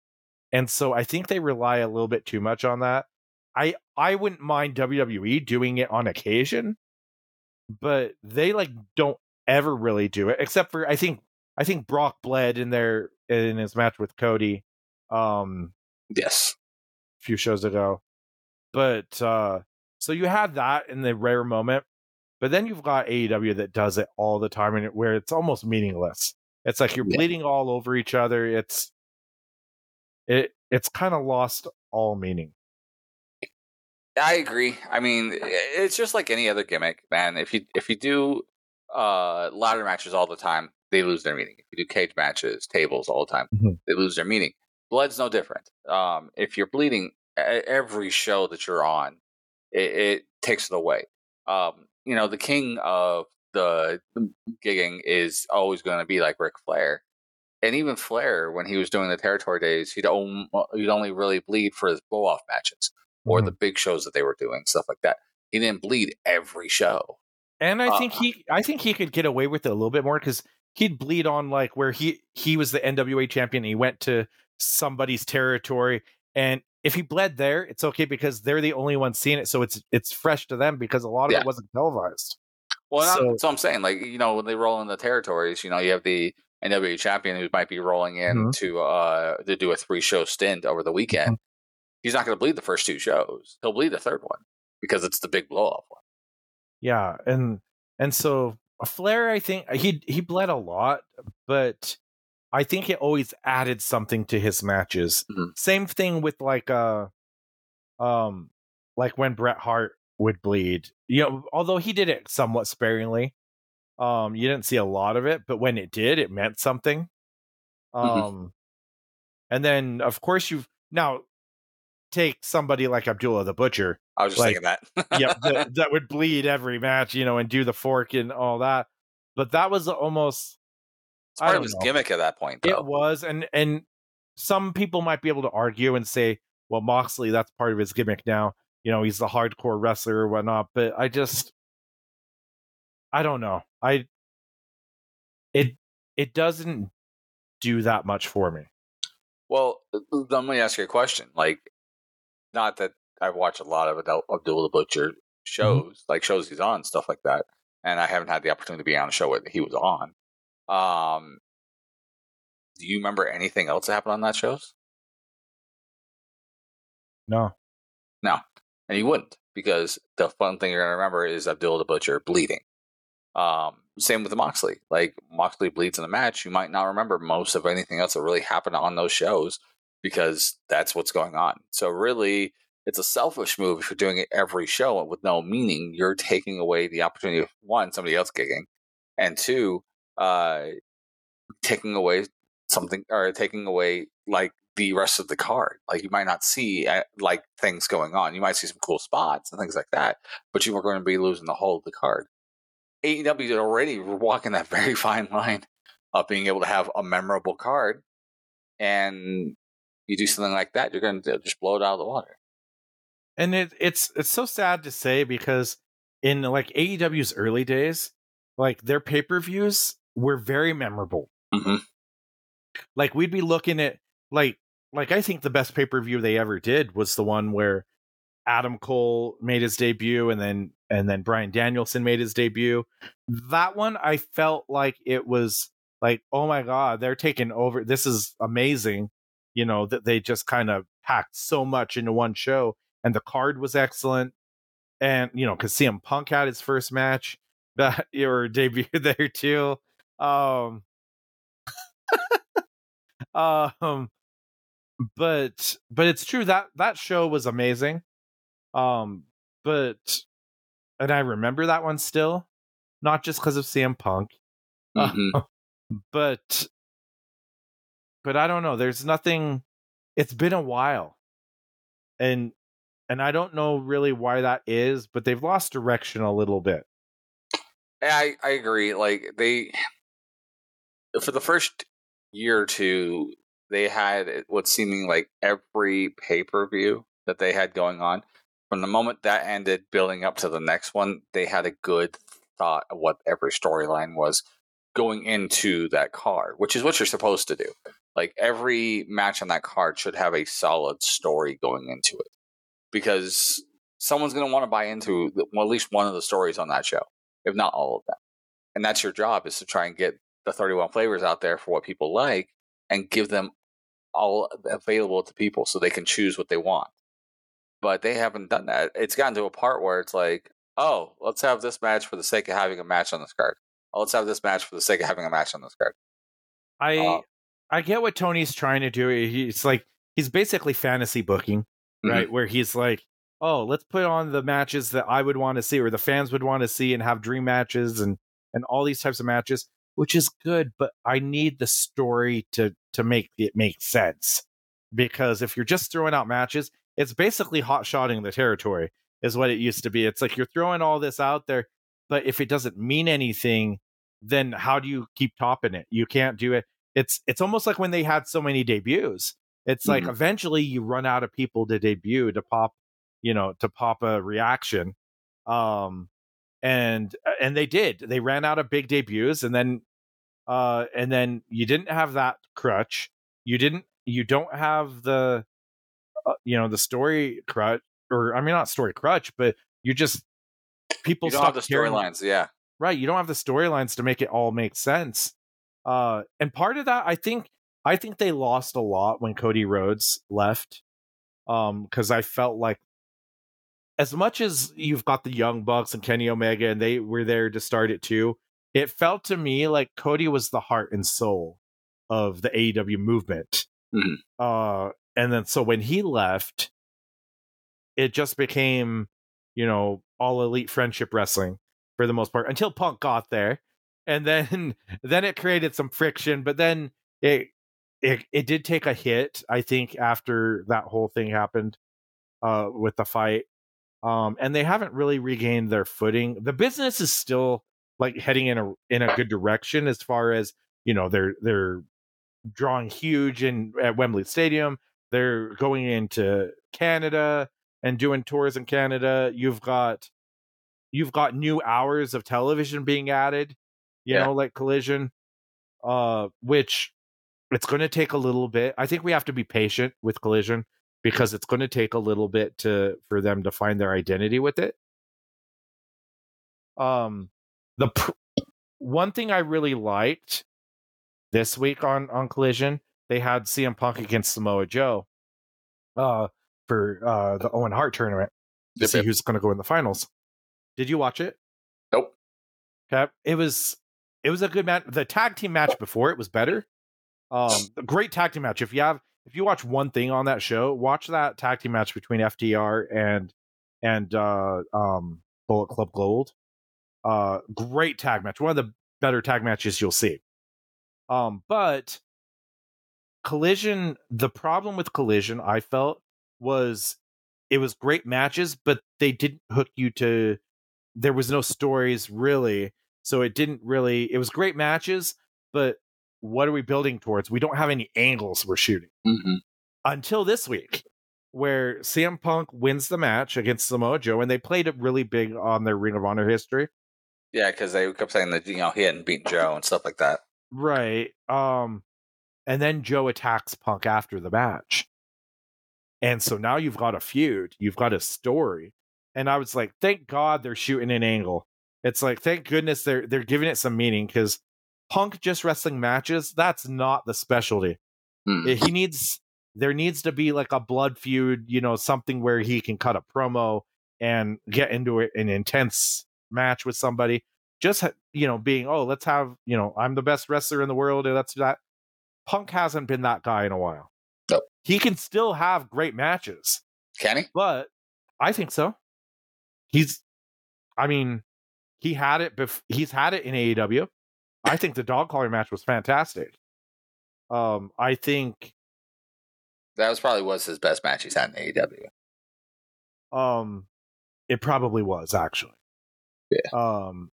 And so I think they rely a little bit too much on that. I I wouldn't mind WWE doing it on occasion, but they like don't ever really do it except for I think I think Brock bled in their in his match with Cody um
yes,
a few shows ago. But uh so you had that in the rare moment, but then you've got AEW that does it all the time and it, where it's almost meaningless. It's like you're
Yeah.
bleeding all over each other. It's it it's kind of lost all meaning.
I agree. I mean, it's just like any other gimmick, man. If you if you do uh ladder matches all the time, they lose their meaning. If you do cage matches, tables all the time,
Mhm.
they lose their meaning. Blood's no different. Um, if you're bleeding every show that you're on, it, it takes it away. Um, you know, the king of the gigging is always going to be like Ric Flair. And even Flair, when he was doing the territory days, he'd, om- he'd only really bleed for his blow off matches or
Mhm.
the big shows that they were doing, stuff like that. He didn't bleed every show.
And I
Uh,
think he, I think he could get away with it a little bit more because he'd bleed on like where he he was the NWA champion. And he went to somebody's territory, and if he bled there, it's okay because they're the only ones seeing it, so it's it's fresh to them because a lot of
Yeah.
it wasn't televised.
Well,
So-
that's what I'm saying. Like, you know, when they roll in the territories, you know, you have the NWA champion who might be rolling in
Mhm.
to uh to do a three show stint over the weekend. He's not going to bleed the first two shows. He'll bleed the third one because it's the big blow off one.
Yeah, and and so Flair, I think he he bled a lot, but I think it always added something to his matches.
Mhm.
Same thing with like uh, um, like when Bret Hart would bleed. You know, although he did it somewhat sparingly, um, you didn't see a lot of it, but when it did, it meant something.
Mhm.
Um, and then of course you've now take somebody like Abdullah the Butcher
I was just
Like,
thinking that.
yep, that, that would bleed every match, you know, and do the fork and all that. But that was almost
it's part of his
know.
gimmick at that point, though.
it was, and and some people might be able to argue and say, well, Moxley, that's part of his gimmick now. You know, he's the hardcore wrestler or whatnot. But I just, I don't know. I it it doesn't do that much for me.
Well, uh, let me ask you a question. Like, not that I've watched a lot of Adel- Abdul the Butcher shows, like shows he's on, stuff like that, and I haven't had the opportunity to be on a show that he was on. Um, do you remember anything else that happened on that shows?
No, No.
And you wouldn't, because the fun thing you're going to remember is Abdul the Butcher bleeding. Um, same with Moxley. Like Moxley bleeds in the match, you might not remember most of anything else that really happened on those shows because that's what's going on. So really, it's a selfish move if you're doing it every show with no meaning. You're taking away the opportunity of one, somebody else gigging, and two, uh, taking away something or taking away like the rest of the card. Like you might not see uh, like things going on. You might see some cool spots and things like that, but you are going to be losing the whole of the card. AEW is already walking that very fine line of being able to have a memorable card, and you do something like that, you're going to just blow it out of the water.
and it it's it's so sad to say because in like AEW's early days, like their pay per views were very memorable.
Mhm.
Like we'd be looking at like like I think the best pay per view they ever did was the one where Adam Cole made his debut and then and then Bryan Danielson made his debut. That one I felt like it was like oh my god they're taking over. This is amazing. You know that they just kind of packed so much into one show and the card was excellent. And you know, because CM Punk had his first match that or debut there too. Um, um, but but it's true that that show was amazing. Um, but and I remember that one still, not just because of CM Punk,
Mhm.
but but I don't know. There's nothing. It's been a while, and and I don't know really why that is, but they've lost direction a little bit.
I, I agree. Like they, for the first year or two, they had what's seeming like every pay per view that they had going on. From the moment that ended, building up to the next one, they had a good thought of what every storyline was going into that card, which is what you're supposed to do. Like every match on that card should have a solid story going into it, because someone's going to want to buy into well, at least one of the stories on that show if not all of them. And that's your job is to try and get the 31 flavors out there for what people like and give them all available to people so they can choose what they want. But they haven't done that. It's gotten to a part where it's like, oh, let's have this match for the sake of having a match on this card. Oh, let's have this match for the sake of having a match on this card.
I
Uh,
I get what Tony's trying to do. He's like he's basically fantasy booking,
Mhm.
right? Where he's like, "Oh, let's put on the matches that I would want to see or the fans would want to see and have dream matches and and all these types of matches." Which is good, but I need the story to to make it make sense. Because if you're just throwing out matches, it's basically hot shotting the territory, is what it used to be. It's like you're throwing all this out there, but if it doesn't mean anything, then how do you keep topping it? You can't do it. It's it's almost like when they had so many debuts. It's like
Mhm.
eventually you run out of people to debut to pop, you know, to pop a reaction. Um and and they did. They ran out of big debuts and then uh and then you didn't have that crutch. You didn't you don't have the uh, you know, the story crutch or I mean not story crutch, but you just people
You don't have the storylines, yeah.
right you don't have the storylines to make it all make sense uh and part of that i think i think they lost a lot when cody rhodes left um because i felt like as much as you've got the young bucks and kenny omega and they were there to start it too it felt to me like cody was the heart and soul of the aew movement
Mhm.
uh and then so when he left it just became you know all elite friendship wrestling for the most part until Punk got there, and then then it created some friction. But then it it it did take a hit, I think, after that whole thing happened uh, with the fight. Um, and they haven't really regained their footing. The business is still like heading in a in a good direction as far as you know they're they're drawing huge in at Wembley Stadium. They're going into Canada and doing tours in Canada. You've got you've got new hours of television being added, you
Yeah.
know, like Collision, uh, which it's going to take a little bit. I think we have to be patient with Collision because it's going to take a little bit to for them to find their identity with it. Um, the pr- one thing I really liked this week on on Collision, they had CM Punk against Samoa Joe, uh, for uh the Owen Hart tournament to
Yep,
see
yep.
who's going to go in the finals. Did you watch it?
Nope.
Okay, it was it was a good match. The tag team match before it was better. Um, great tag team match. If you have if you watch one thing on that show, watch that tag team match between FTR and and uh um Bullet Club Gold. Uh, great tag match. One of the better tag matches you'll see. Um, but Collision, the problem with Collision, I felt was it was great matches, but they didn't hook you to. There was no stories really, so it didn't really. It was great matches, but what are we building towards? We don't have any angles we're shooting
Mhm.
until this week, where CM Punk wins the match against Samoa Joe, and they played it really big on their Ring of Honor history.
Yeah, because they kept saying that you know he hadn't beaten Joe and stuff like that.
Right. Um and then Joe attacks Punk after the match. And so now you've got a feud, you've got a story. And I was like, thank God they're shooting an angle. It's like thank goodness they're they're giving it some meaning cuz Punk just wrestling matches, that's not the specialty.
Mm.
He needs there needs to be like a blood feud, you know, something where he can cut a promo and get into an intense match with somebody. Just you know, being oh, let's have you know, I'm the best wrestler in the world, and that's that. Punk hasn't been that guy in a while.
Nope.
He can still have great matches,
Can he?
but I think so. He's, I mean, he had it. Bef- he's had it in AEW. I think the dog collar match was fantastic. Um, I think
That was probably was his best match he's had in AEW.
Um, it probably was actually.
Yeah.
Um,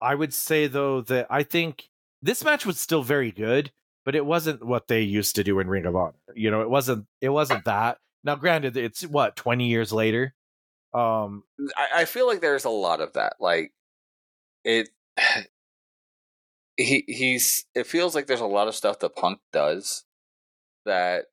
I would say though that I think this match was still very good, but it wasn't what they used to do in Ring of Honor. You know, it wasn't. It wasn't that. Now, granted, it's what twenty years later. Um,
I, I feel like there's a lot of that. Like it he he's it feels like there's a lot of stuff that Punk does that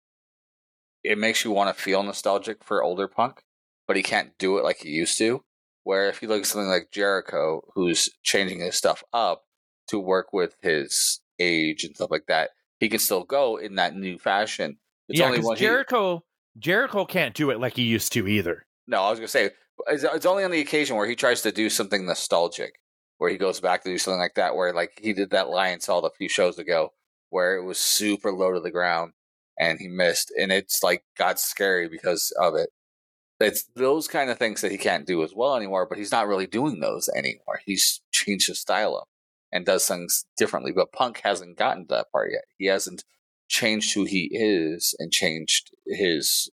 it makes you want to feel nostalgic for older Punk, but he can't do it like he used to. Where if you look at something like Jericho, who's changing his stuff up to work with his age and stuff like that, he can still go in that new fashion. It's
yeah,
only when he-
Jericho Jericho can't do it like he used to either.
No, I was gonna say it's, it's only on the occasion where he tries to do something nostalgic, where he goes back to do something like that, where like he did that Lionsault a few shows ago, where it was super low to the ground and he missed, and it's like got scary because of it. It's those kind of things that he can't do as well anymore, but he's not really doing those anymore. He's changed his style up, and does things differently. But Punk hasn't gotten to that part yet. He hasn't changed who he is and changed his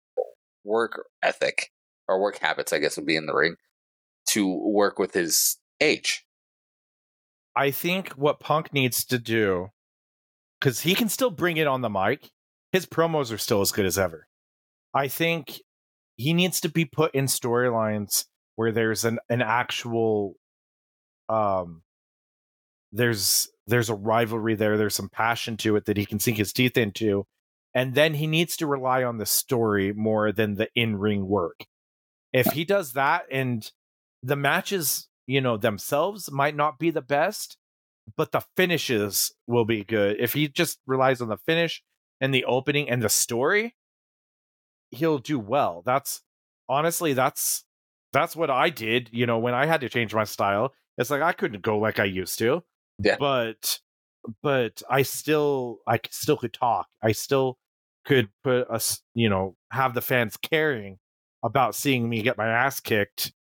work ethic or work habits, I guess would be in the ring, to work with his age.
I think what Punk needs to do, because he can still bring it on the mic, his promos are still as good as ever. I think he needs to be put in storylines where there's an, an actual um there's there's a rivalry there there's some passion to it that he can sink his teeth into and then he needs to rely on the story more than the in-ring work if he does that and the matches you know themselves might not be the best but the finishes will be good. If he just relies on the finish and the opening and the story he'll do well. That's honestly that's that's what i did you know when i had to change my style. It's like i couldn't go like i used to
Yeah.
but but i still I still could talk. I still could put us you know have the fans caring about seeing me get my ass kicked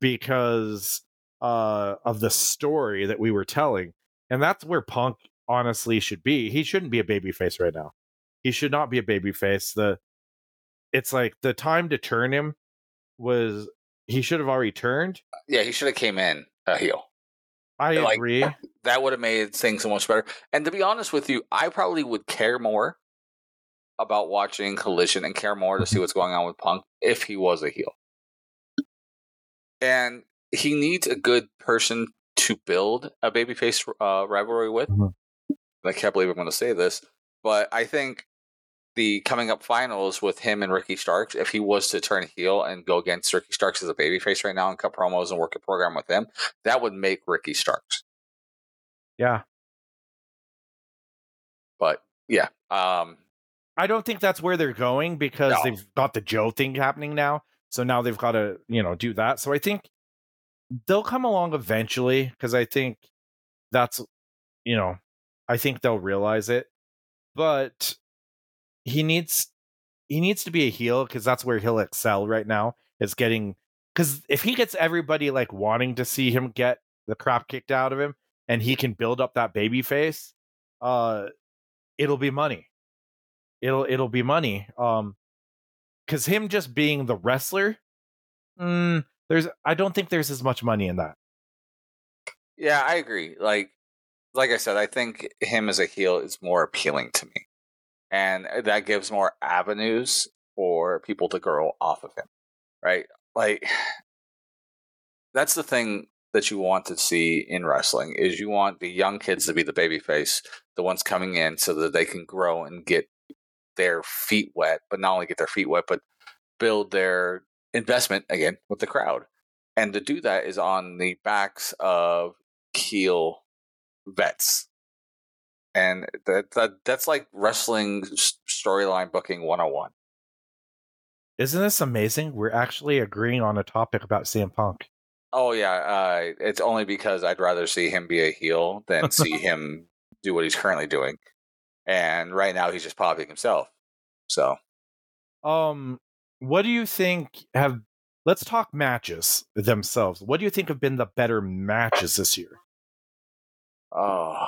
because uh of the story that we were telling and that's where punk honestly should be he shouldn't be a babyface right now he should not be a babyface the it's like the time to turn him was he should have already turned
Yeah, he should have came in a heel.
i
Like-
agree
That would have made things so much better. And to be honest with you, I probably would care more about watching Collision and care more to see what's going on with Punk if he was a heel. And he needs a good person to build a babyface uh, rivalry with.
Mhm.
I can't believe I'm going to say this, but I think the coming up finals with him and Ricky Starks, if he was to turn heel and go against Ricky Starks as a babyface right now and cut promos and work a program with him, that would make Ricky Starks.
yeah
But yeah, um,
i don't think that's where they're going because
No.
they've got the joe thing happening now so now they've got to you know do that so i think they'll come along eventually because i think that's you know i think they'll realize it but he needs he needs to be a heel because that's where he'll excel right now is getting because if he gets everybody like wanting to see him get the crap kicked out of him and he can build up that baby face uh it'll be money. It'll it'll be money um because him just being the wrestler mm, there's i don't think there's as much money in that
yeah, I agree. Like, like I said, I think him as a heel is more appealing to me, and uh, that gives more avenues for people to grow off of him, right? Like, that's the thing that you want to see in wrestling is you want the young kids to be the babyface, the ones coming in, so that they can grow and get their feet wet, but not only get their feet wet, but build their investment again with the crowd. And to do that is on the backs of heel vets. And that, that that's like wrestling storyline booking 101.
isn't this amazing we're actually agreeing on a topic about CM Punk
Oh yeah, uh, it's only because I'd rather see him be a heel than see him do what he's currently doing. And right now he's just popping himself. So
um what do you think have let's talk matches themselves. What do you think have been the better matches this year?
Oh.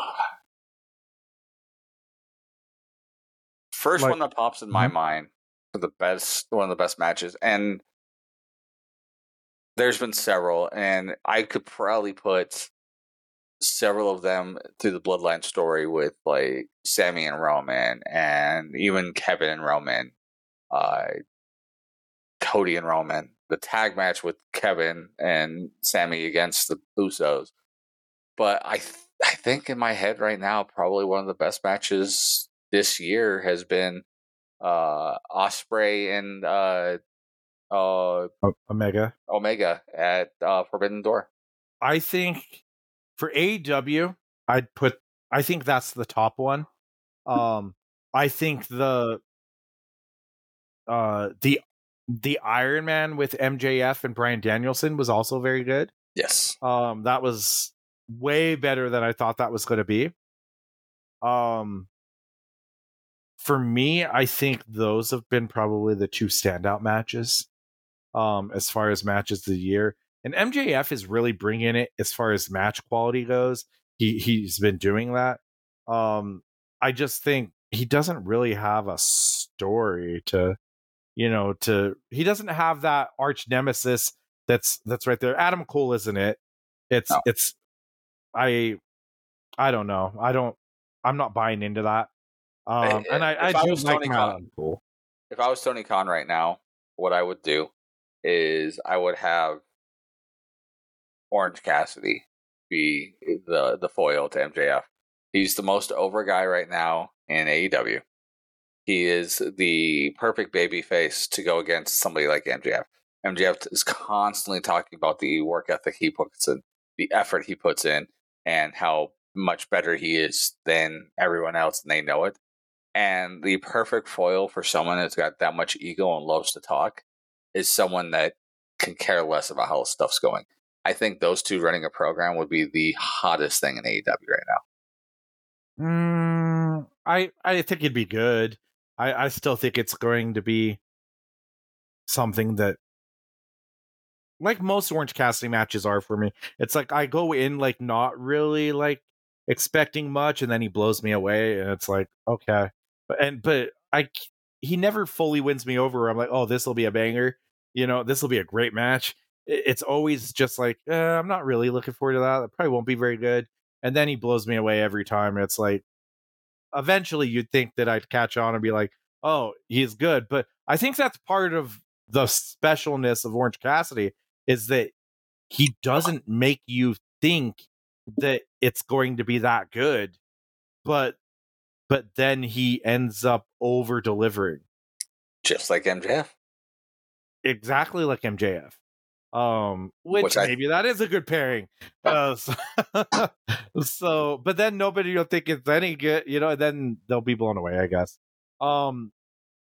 First
Like-
one that pops in my mind for the best, one of the best matches, and there's been several, and I could probably put several of them through the Bloodline story with like Sami and Roman, and even Kevin and Roman, uh, Cody and Roman, the tag match with Kevin and Sami against the Usos. But I, th- I think in my head right now, probably one of the best matches this year has been uh Ospreay and uh uh
Omega
Omega at uh Forbidden Door.
I think for AEW, I'd put I think that's the top one. Um I think the uh the the Iron Man with MJF and Bryan Danielson was also very good.
Yes.
Um that was way better than I thought that was going to be. Um for me, I think those have been probably the two standout matches um as far as matches of the year. And MJF is really bringing it as far as match quality goes. he he's been doing that. Um, I just think he doesn't really have a story to, you know, to he doesn't have that arch nemesis that's that's right there. Adam Cole isn't it? It's
No.
it's I I don't know. I don't I'm not buying into that. Um, and I, I
I
do like
Tony Khan-
Adam Cole.
if I was Tony Khan right now, what I would do is I would have Orange Cassidy be the the foil to MJF. He's the most over guy right now in AEW. He is the perfect baby face to go against somebody like MJF. MJF is constantly talking about the work ethic he puts in, the effort he puts in, and how much better he is than everyone else, and they know it. And the perfect foil for someone that's got that much ego and loves to talk is someone that can care less about how stuff's going. I think those two running a program would be the hottest thing in AEW right now.
Mm, I I think it'd be good. I I still think it's going to be something that like most Orange Cassidy matches are for me. It's like I go in like not really like expecting much and then he blows me away and it's like okay. But and but I he never fully wins me over. I'm like, "Oh, this will be a banger." You know, this will be a great match. It's always just like, eh, I'm not really looking forward to that. It probably won't be very good. And then he blows me away every time. It's like eventually you'd think that I'd catch on and be like, oh, he's good. But I think that's part of the specialness of Orange Cassidy is that he doesn't make you think that it's going to be that good, but but then he ends up over delivering
Just like MJF.
exactly like MJF. Um, which,
Which I-
maybe that is a good pairing. Uh, so, so, but then nobody will think it's any good, you know. Then they'll be blown away, I guess. Um,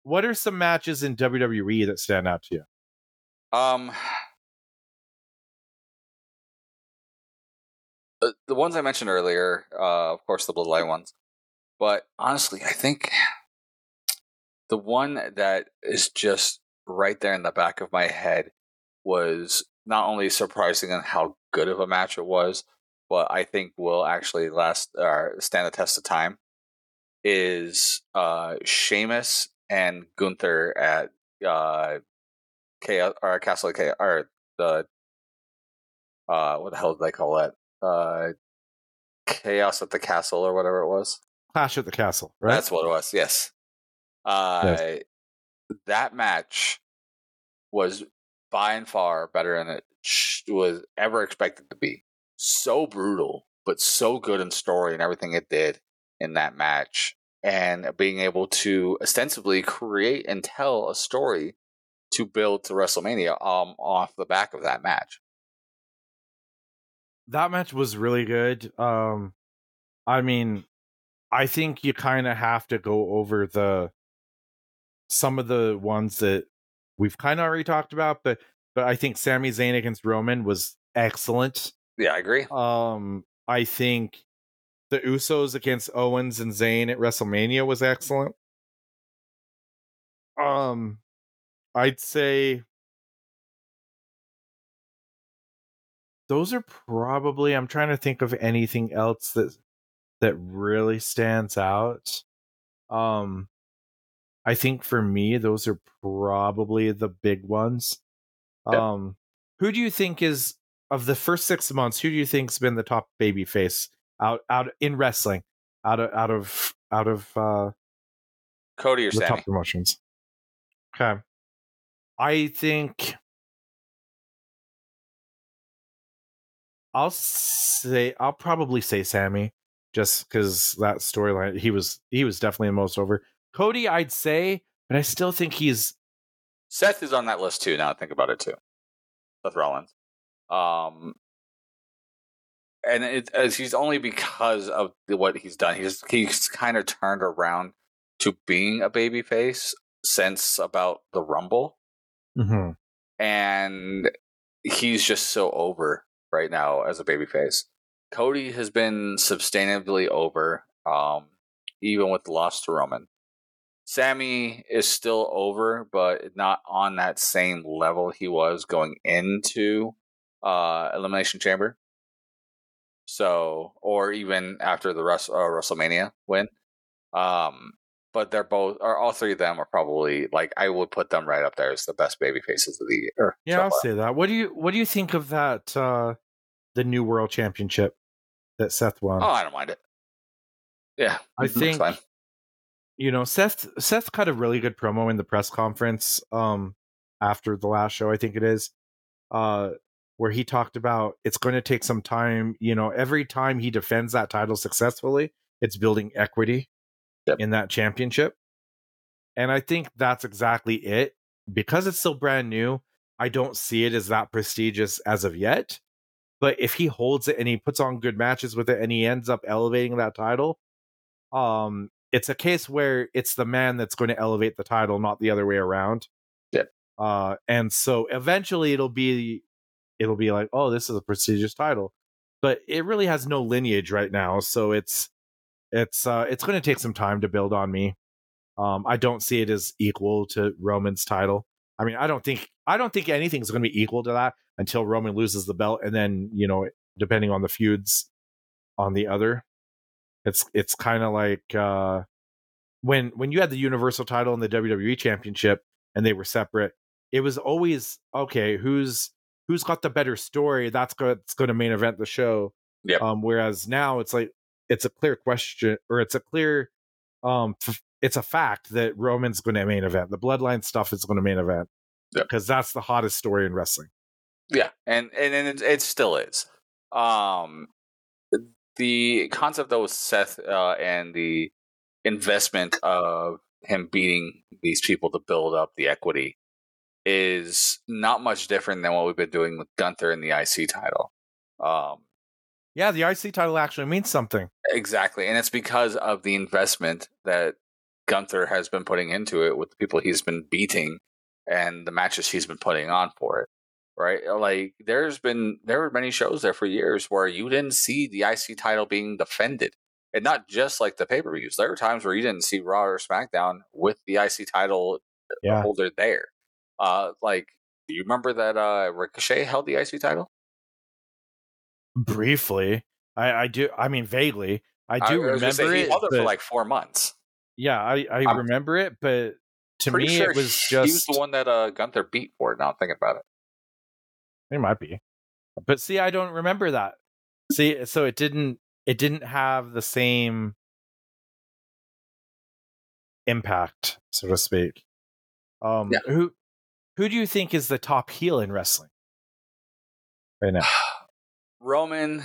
what are some matches in WWE that stand out to you?
Um, the, the ones I mentioned earlier, uh, of course, the Bloodline ones. But honestly, I think the one that is just right there in the back of my head was not only surprising in how good of a match it was, but I think will actually last or stand the test of time. Is uh, Sheamus and Gunther at uh, Chaos or Castle of Chaos or the uh what the hell did they call that? Uh Chaos at the Castle or whatever it was.
Clash at the Castle, right?
That's what it was, yes. Uh that match was by and far better than it was ever expected to be. So brutal, but so good in story and everything it did in that match. And being able to ostensibly create and tell a story to build to WrestleMania um, off the back of that match.
that match was really good. Um, I mean, I think you kind of have to go over the some of the ones that we've kind of already talked about, but but I think Sami Zayn against Roman was excellent.
Yeah, I agree.
Um, I think the Usos against Owens and Zayn at WrestleMania was excellent. Um, I'd say those are probably. I'm trying to think of anything else that that really stands out. Um, I think for me, those are probably the big ones.
Yep.
Um, who do you think is of the first six months? Who do you think's been the top baby face out out in wrestling? Out of out of out of uh,
Cody or
the
Sami?
top promotions. Okay. I think I'll say I'll probably say Sami just because that storyline he was he was definitely the most over. Cody, I'd say, but I still think he's
Seth is on that list too. Now I think about it too. Seth Rollins. Um, and it, it's he's only because of what he's done. He's he's kind of turned around to being a babyface since about the Rumble, and he's just so over right now as a babyface. Cody has been substantially over, um, even with the loss to Roman. Sami is still over, but not on that same level he was going into uh, Elimination Chamber. So, or even after the Rus- uh, WrestleMania win. Um, but they're both, or all three of them are probably like I would put them right up there as the best baby faces of the year.
Yeah,
so
I'll
far.
say that. What do you What do you think of that? uh The new World Championship that Seth won.
Oh, I don't mind it. Yeah,
I think
fine.
You know Seth. Seth cut a really good promo in the press conference um after the last show. I think it is, uh, where he talked about it's going to take some time. You know, every time he defends that title successfully, it's building equity
Yep.
in that championship, and I think that's exactly it. Because it's still brand new, I don't see it as that prestigious as of yet. But if he holds it and he puts on good matches with it and he ends up elevating that title, um, it's a case where it's the man that's going to elevate the title, not the other way around.
Yep.
Uh, and so eventually it'll be it'll be like, oh, this is a prestigious title. But it really has no lineage right now, so it's it's uh it's going to take some time to build on me. Um, I don't see it as equal to Roman's title. I mean, I don't think I don't think anything's going to be equal to that until Roman loses the belt, and then you know, depending on the feuds on the other, it's it's kind of like uh, when when you had the Universal title and the WWE Championship, and they were separate. It was always okay. Who's who's got the better story? That's going to main event the show.
Yep.
Um, whereas now it's like it's a clear question, or it's a clear um f- it's a fact that Roman's going to main event. The bloodline stuff is going to main event
Yep.
because that's the hottest story in wrestling.
Yeah, and and, and it, it still is. Um, the concept though with Seth uh, and the investment of him beating these people to build up the equity is not much different than what we've been doing with Gunther and the IC title. Um,
Yeah, the IC title actually means something.
exactly, and it's because of the investment that Gunther has been putting into it with the people he's been beating and the matches he's been putting on for it. Right, like there's been there were many shows there for years where you didn't see the IC title being defended, and not just like the pay per views. There were times where you didn't see Raw or SmackDown with the IC title
Yeah.
holder there. Uh, like, do you remember that uh, Ricochet held the IC title?
Briefly, I, I do. I mean, vaguely, I do
say,
remember
he
it.
held it for like four months.
yeah, I, I
I'm
remember it, but to me,
sure
it was just
he was the one that uh, Gunther beat for it. Now I'm thinking about it.
It might be. But see, I don't remember that. See, so it didn't it didn't have the same impact, so to speak. Um
Yeah.
who who do you think is the top heel in wrestling? Right now.
Roman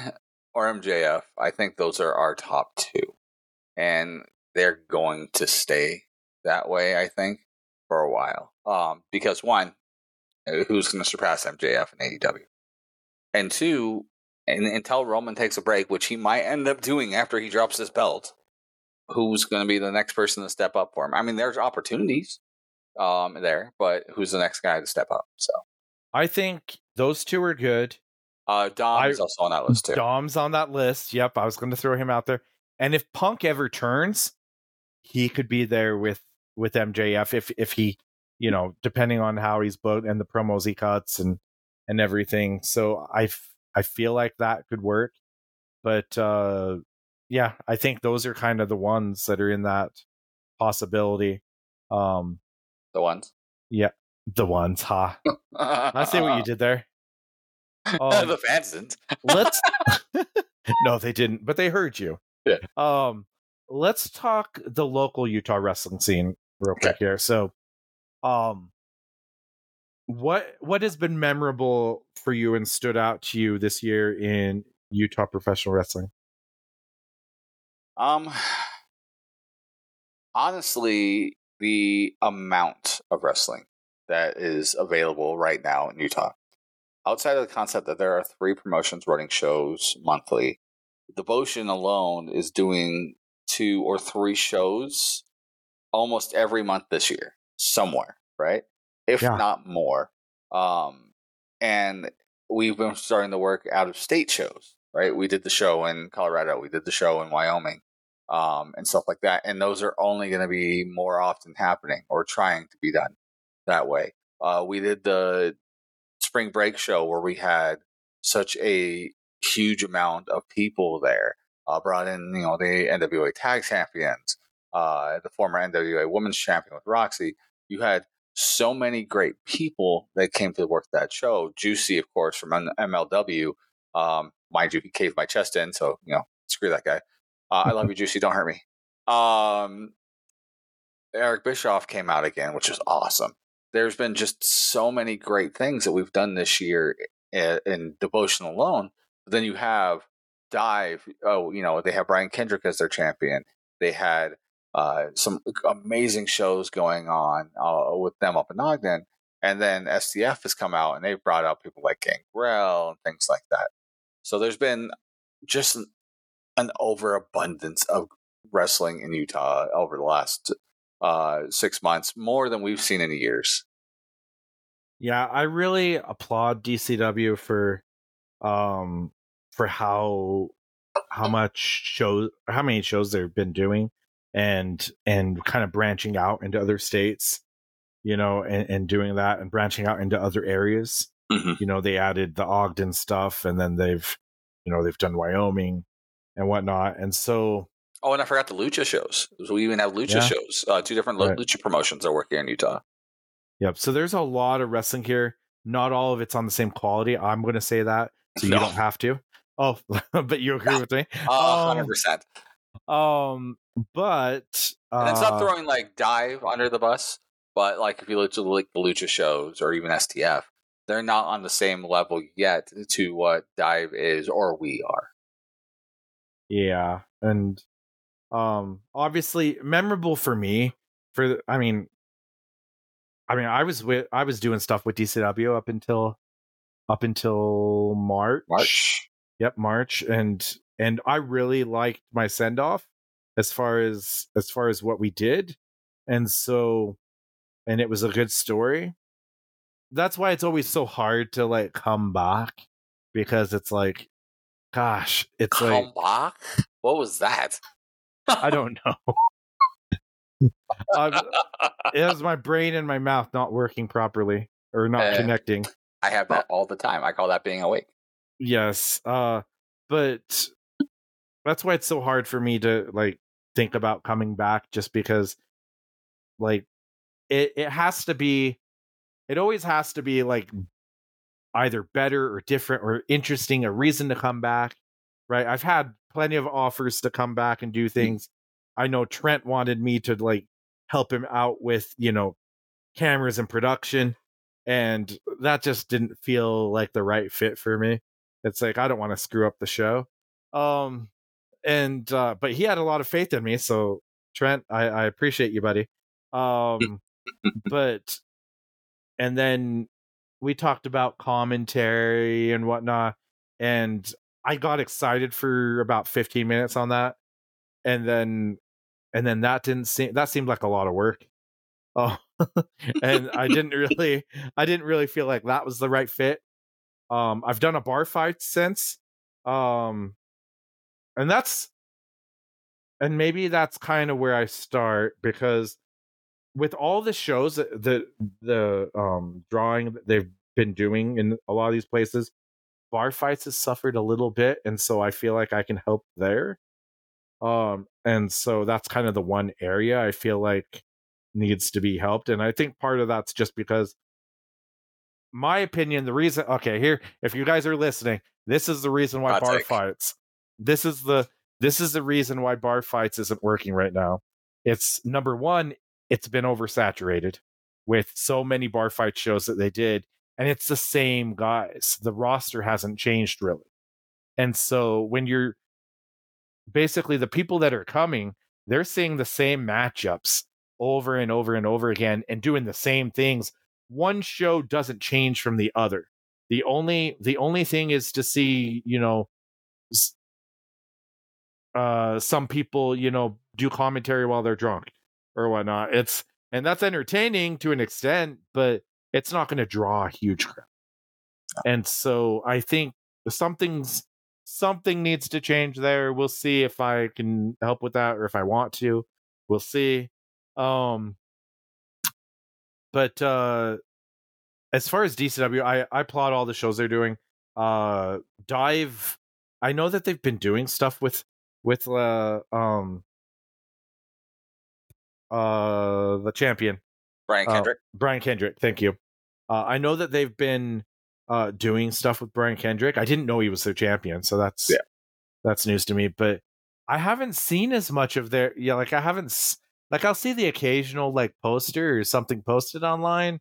or MJF, I think those are our top two. And they're going to stay that way, I think, for a while. Um, because one, who's going to surpass MJF in AEW? And two, and until Roman takes a break, which he might end up doing after he drops his belt, who's going to be the next person to step up for him? I mean, there's opportunities um, there, but who's the next guy to step up? So,
I think those two are good.
uh, Dom
I-
is also on that list too.
Dom's on that list. Yep, I was going to throw him out there. And if Punk ever turns, he could be there with with MJF if if he, you know, depending on how he's booked and the promos he cuts and and everything. So I f- I feel like that could work. But uh yeah, I think those are kind of the ones that are in that possibility. Um
The ones.
Yeah, the ones, ha. I see what you did there. Um,
the fans didn't.
let's no they didn't but they heard you
Yeah.
um let's talk the local utah wrestling scene real quick here so um what what has been memorable for you and stood out to you this year in utah professional wrestling?
Um, honestly, the amount of wrestling that is available right now in Utah, outside of the concept that there are three promotions running shows monthly, Devotion alone is doing two or three shows almost every month this year, somewhere, right? If
Yeah.
not more. Um, and we've been starting to work out of state shows, right? We did the show in Colorado, we did the show in Wyoming, um, and stuff like that. And those are only going to be more often happening or trying to be done that way. Uh, we did the spring break show where we had such a huge amount of people there. Uh, brought in, you know, the NWA Tag Champions, uh, the former NWA Women's Champion with Roxy. You had so many great people that came to work that show. Juicy, of course, from MLW. Um, mind you, he caved my chest in, so you know, screw that guy. Uh, I love you, Juicy. Don't hurt me. Um, Eric Bischoff came out again, which is awesome. There's been just so many great things that we've done this year in, in devotion alone. But then you have dive. Oh, you know, they have Brian Kendrick as their champion. They had uh, some amazing shows going on uh, with them up in Ogden. And then SDF has come out and they've brought out people like Gangrel and things like that. So there's been just an, an overabundance of wrestling in Utah over the last uh, six months, more than we've seen in years.
Yeah, I really applaud DCW for um for how how much shows how many shows they've been doing and and kind of branching out into other states you know and, and doing that and branching out into other areas. Mm-hmm. you know they added the ogden stuff and then they've you know they've done wyoming and whatnot and so
oh and i forgot the lucha shows. We even have lucha yeah. shows. Uh, two different right. lucha promotions are working in utah.
Yep so there's a lot of wrestling here. Not all of it's on the same quality i'm going to say that so you don't have to. Oh but you agree with me?
Uh, 100%
um but
uh, and it's not throwing like dive under the bus, but like if you look to like the lucha shows or even STF, they're not on the same level yet to what dive is or we are.
Yeah, and um obviously memorable for me for I mean I mean I was with I was doing stuff with DCW up until up until March.
March.
Yep, March and and I really liked my send off as far as as far as what we did and so and it was a good story. That's why it's always so hard to like come back because it's like gosh it's
come
like
back? What was that?
I don't know. It has my brain and my mouth not working properly or not uh, connecting.
I have that all the time. I call that being awake.
Yes uh but that's why it's so hard for me to like think about coming back just because like it it has to be it always has to be like either better or different or interesting a reason to come back right? I've had plenty of offers to come back and do mm. things. I know trent wanted me to like help him out with you know cameras and production and that just didn't feel like the right fit for me. It's like i don't want to screw up the show. Um and uh, but he had a lot of faith in me. So Trent, I, I appreciate you, buddy. Um, but and then we talked about commentary and whatnot, and I got excited for about 15 minutes on that, and then and then that didn't seem that seemed like a lot of work. Oh, and I didn't really I didn't really feel like that was the right fit. Um, I've done a bar fight since. Um, and that's and maybe that's kind of where I start because with all the shows that the the um drawing that they've been doing in a lot of these places, bar fights has suffered a little bit, and so I feel like I can help there. Um, and so that's kind of the one area I feel like needs to be helped, and I think part of that's just because my opinion, the reason okay, here, if you guys are listening, this is the reason why bar take. fights this is the this is the reason why bar fights isn't working right now. It's number one, it's been oversaturated with so many bar fight shows that they did, and it's the same guys. The roster hasn't changed really. And so when you're basically the people that are coming, they're seeing the same matchups over and over and over again and doing the same things. One show doesn't change from the other. The only the only thing is to see, you know, uh some people you know do commentary while they're drunk or whatnot. It's and that's entertaining to an extent but it's not going to draw a huge crowd. And so i think something's something needs to change there. We'll see if i can help with that or if i want to. We'll see. Um but uh as far as dcw i i applaud all the shows they're doing. Uh dive I know that they've been doing stuff with with uh um uh the champion
Brian
uh,
Kendrick.
Brian Kendrick. Thank you. Uh, I know that they've been uh doing stuff with Brian Kendrick. I didn't know he was their champion, so that's
Yeah.
that's news to me. But I haven't seen as much of their yeah, like I haven't like I'll see the occasional like poster or something posted online,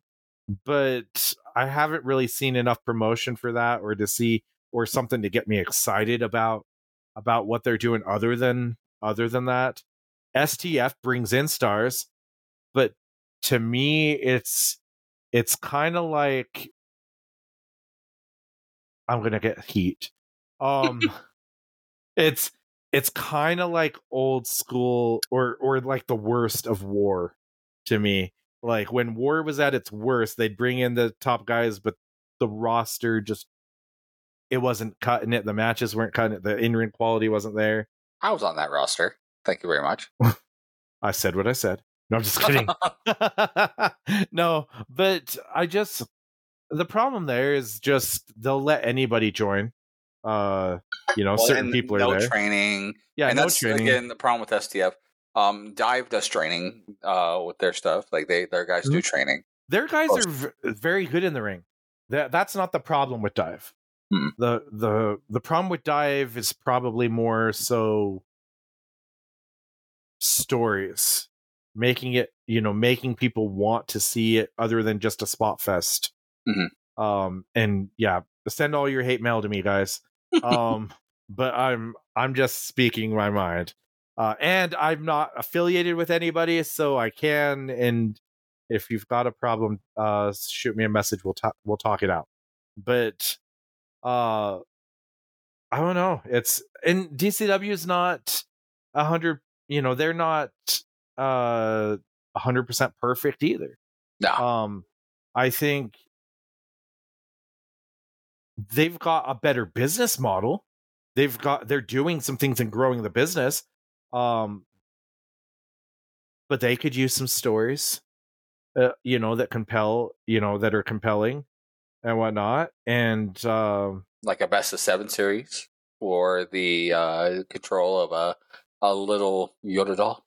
but I haven't really seen enough promotion for that or to see or something to get me excited about about what they're doing other than other than that. STF brings in stars, but to me it's it's kind of like I'm going to get heat. Um it's it's kind of like old school or or like the worst of war to me. Like when war was at its worst, they'd bring in the top guys, but the roster just it wasn't cutting it. The matches weren't cutting it. The in ring quality wasn't there.
I was on that roster. Thank you very much.
I said what I said. No, I'm just kidding. no, but I just the problem there is just they'll let anybody join. Uh, you know,
Well,
certain people are there.
no training.
yeah,
and
no
that's
training.
again the problem with STF. Um, Dive does training uh, with their stuff. Like they, their guys
Mm-hmm.
do training.
Their guys
Oh,
are v- very good in the ring. That that's not the problem with dive.
Hmm.
The the the problem with dive is probably more so stories, making it you know making people want to see it other than just a spot fest.
Mhm.
Um and yeah, send all your hate mail to me, guys. um, but I'm I'm just speaking my mind. Uh, and I'm not affiliated with anybody, so I can and if you've got a problem uh shoot me a message we'll talk we'll talk it out but uh i don't know it's and dcw is not a hundred you know they're not uh a hundred percent perfect either.
No,
um i think they've got a better business model. They've got they're doing some things and growing the business um but they could use some stories uh, you know that compel you know that are compelling and whatnot and um
like a best of seven series for the uh, control of a a little Yoda doll.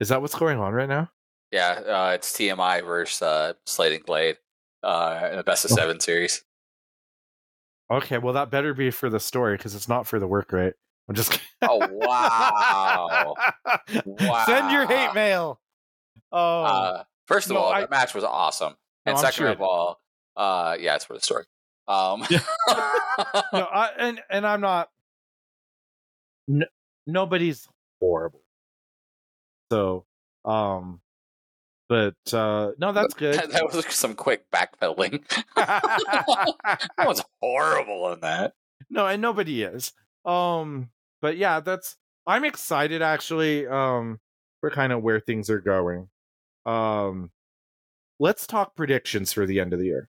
is that what's going on right now
Yeah, uh, it's TMI versus uh, Slating Blade uh, in the best of
Oh.
seven series.
okay well that better be for the story because it's not for the work rate i'm just kidding.
Oh wow!
send your hate mail oh
Uh, first of
No,
all,
I-
the match was awesome,
No,
and
I'm
second
sure
of all, uh, yeah, it's for the story. Um,
no I, and and i'm not n- nobody's horrible so um but uh no that's good
that, that was some quick backpedaling. that was horrible in that.
no and nobody is um but yeah that's i'm excited actually um for kind of where things are going um let's talk predictions for the end of the year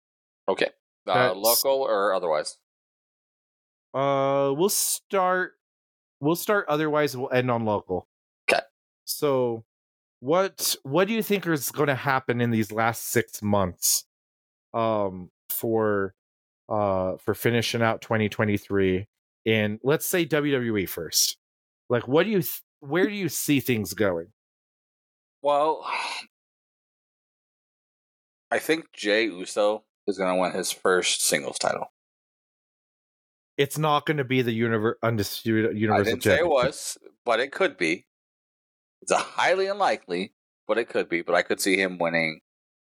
Okay, uh, local or otherwise.
uh we'll start we'll start otherwise we'll end on local.
'Kay.
so what what do you think is going to happen in these last six months um for uh for finishing out 2023 and let's say wwe first. Like what do you th- where do you see things going?
Well, I think Jey Uso is going to win his first singles title.
it's not going to be the universe undisputed
I
universal
didn't say it was, but it could be. It's a highly unlikely, but it could be. But I could see him winning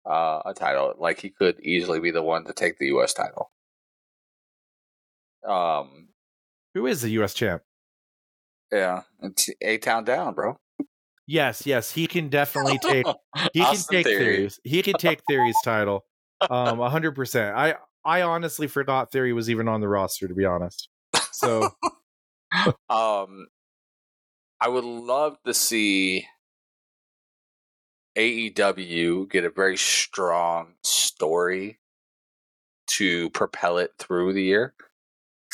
uh, a title. Like he could easily be the one to take the U.S. title. Um,
who is the us champ
yeah, it's A Town down, bro.
yes yes he can definitely take he can take
Theory.
theories he can take theory's title um 100% i i honestly forgot theory was even on the roster to be honest so
Um, I would love to see AEW get a very strong story to propel it through the year.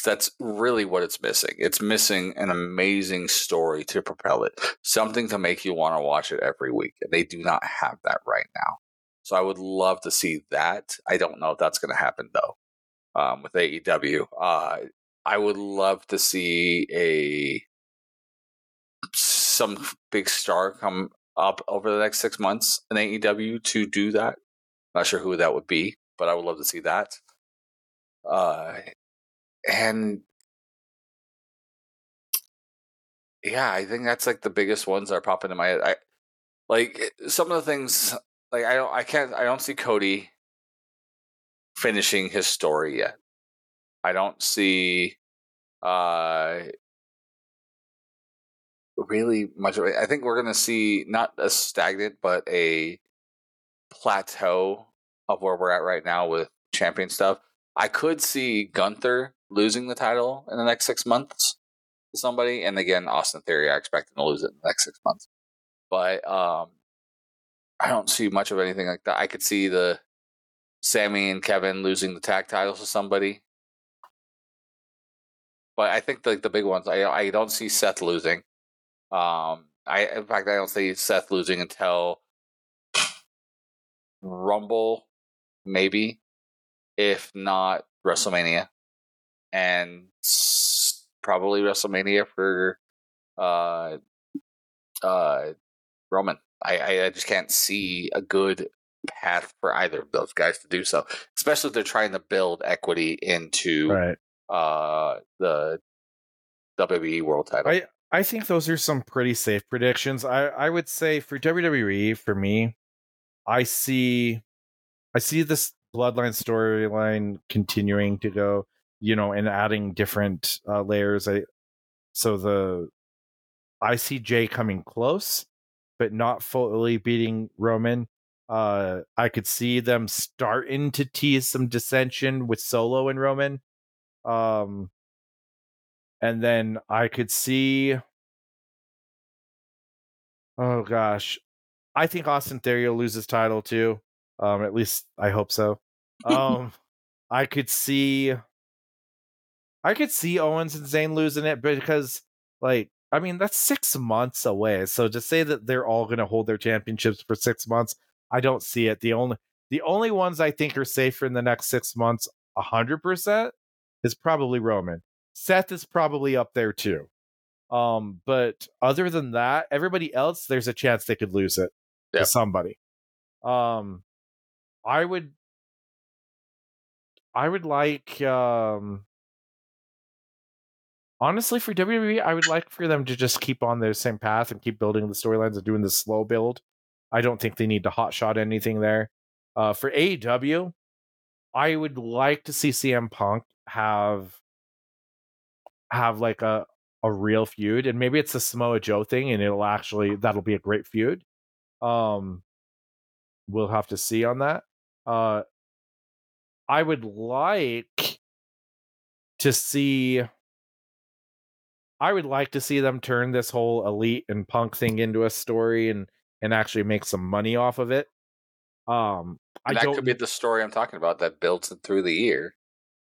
That's really what it's missing. It's missing an amazing story to propel it, something to make you want to watch it every week, and they do not have that right now. So I would love to see that. I don't know if that's going to happen though um, with AEW. Uh, I would love to see a some big star come up over the next six months in AEW to do that. Not sure who that would be, but I would love to see that. Uh, and yeah, I think that's like the biggest ones that are popping in my head. I like some of the things like I don't I can't I don't see Cody finishing his story yet. I don't see uh really much of it. I think we're to see not a stagnant, but a plateau of where we're at right now with champion stuff. I could see Gunther losing the title in the next six months to somebody, and again, Austin Theory, I expect him to lose it in the next six months. But um, I don't see much of anything like that. I could see the Sami and Kevin losing the tag titles to somebody. But I think like the big ones, I I don't see Seth losing. Um, I in fact I don't see Seth losing until Rumble, maybe, if not WrestleMania, and probably WrestleMania for uh uh Roman. I I just can't see a good path for either of those guys to do so, especially if they're trying to build equity into
right.
uh the WWE World Title.
I I think those are some pretty safe predictions. I I would say for WWE for me, I see I see this bloodline storyline continuing to go, you know, and adding different uh, layers. I so the I see Jey coming close, but not fully beating Roman. Uh, I could see them starting to tease some dissension with Solo and Roman. Um, and then I could see. Oh gosh, I think Austin Theory will lose his title too. Um, at least I hope so. Um, I could see. I could see Owens and Zayn losing it because, like, I mean, that's six months away. So to say that they're all going to hold their championships for six months, I don't see it. The only the only ones I think are safer in the next six months, hundred percent, is probably Roman. Seth is probably up there too. Um, but other than that, everybody else, there's a chance they could lose it
Yep.
to somebody. Um, I would, I would like, um, honestly, for WWE, I would like for them to just keep on their same path and keep building the storylines and doing the slow build. I don't think they need to hotshot anything there. Uh, for AEW, I would like to see CM Punk have have like a a real feud, and maybe it's a Samoa Joe thing, and it'll actually that'll be a great feud. Um, we'll have to see on that. Uh, I would like to see. I would like to see them turn this whole elite and punk thing into a story and and actually make some money off of it. Um, I
that
don't.
could be the story I'm talking about that builds it through the year.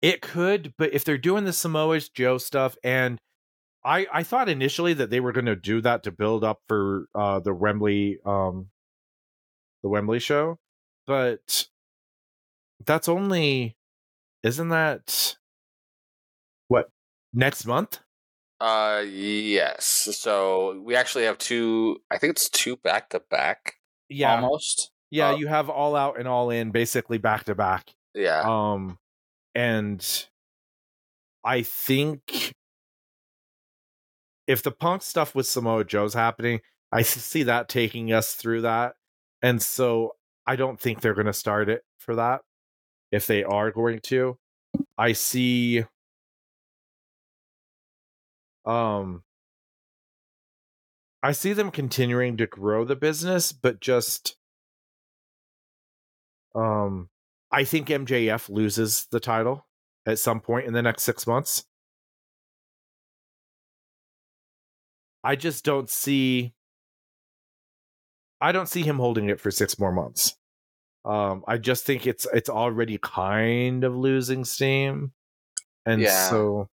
It could, but if they're doing the Samoa Joe stuff, and I I thought initially that they were going to do that to build up for uh the Wembley um the Wembley show, but that's only isn't that what next month?
Uh, yes. So we actually have two. I think it's two back to back.
Yeah,
almost.
yeah.
uh,
you have all out and all in basically back to back.
Yeah.
Um, and I think if the punk stuff with Samoa Joe's happening, I see that taking us through that. And so I don't think they're going to start it for that. If they are going to, I see. Um, I see them continuing to grow the business, but just. Um, I think MJF loses the title at some point in the next six months. I just don't see. I don't see him holding it for six more months. Um, I just think it's it's already kind of losing steam, and
Yeah.
so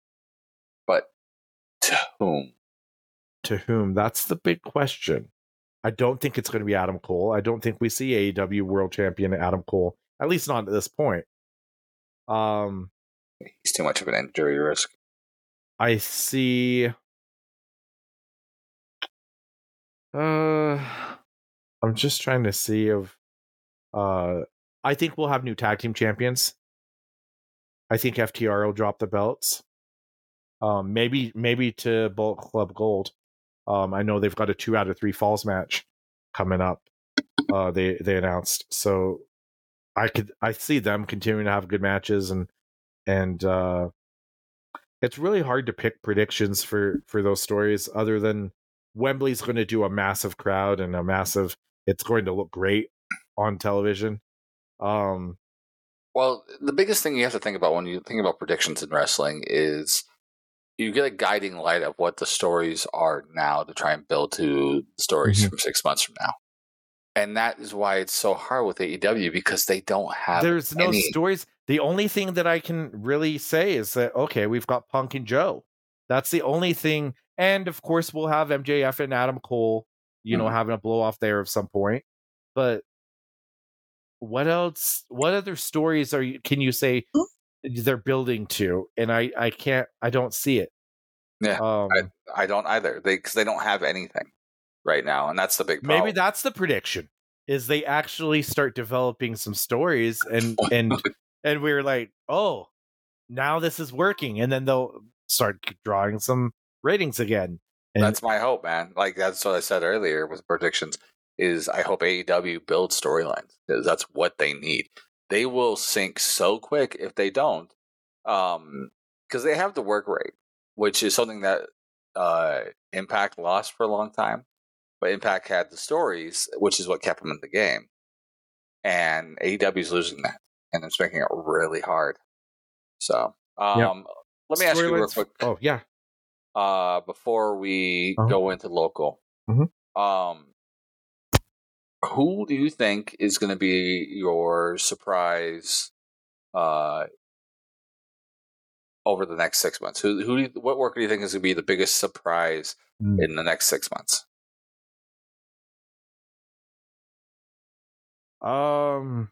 to whom?
to whom? That's the big question. I don't think it's going to be Adam Cole. I don't think we see AEW World Champion Adam Cole, at least not at this point. Um,
He's too much of an injury risk.
I see. Uh, I'm just trying to see if. Uh, I think we'll have new tag team champions. I think FTR will drop the belts. Um, maybe maybe to Bullet Club Gold. Um, I know they've got a two out of three falls match coming up. Uh, they they announced so I could I see them continuing to have good matches and and uh, it's really hard to pick predictions for for those stories other than Wembley's going to do a massive crowd and a massive it's going to look great on television. Um
well, the biggest thing you have to think about when you think about predictions in wrestling is you get a guiding light of what the stories are now to try and build to stories mm-hmm. from six months from now. And that is why it's so hard with AEW because they don't have.
There's no
any...
stories. The only thing that I can really say is that okay, we've got Punk and Joe. That's the only thing. And of course, we'll have MJF and Adam Cole. You mm-hmm. know, having a blow off there at some point. But what else? What other stories are you? Can you say they're building to, and I I can't I don't see it.
Yeah, um, I, I don't either. They because they don't have anything right now, and that's the big
problem. Maybe that's the prediction is they actually start developing some stories and and and we're like, oh, now this is working, and then they'll start drawing some ratings again. And
that's my hope, man. Like that's what I said earlier with predictions. Is I hope AEW builds storylines because that's what they need they will sink so quick if they don't, um, because they have the work rate, which is something that uh, Impact lost for a long time, but Impact had the stories, which is what kept them in the game, and AEW is losing that, and it's making it really hard. So, um, let me ask you real quick.
Oh yeah.
Uh, before we uh-huh. go into local,
mm-hmm.
um, who do you think is going to be your surprise uh, over the next six months? Who, who, you, what worker do you think is going to be the biggest surprise mm. in the next six months?
Um,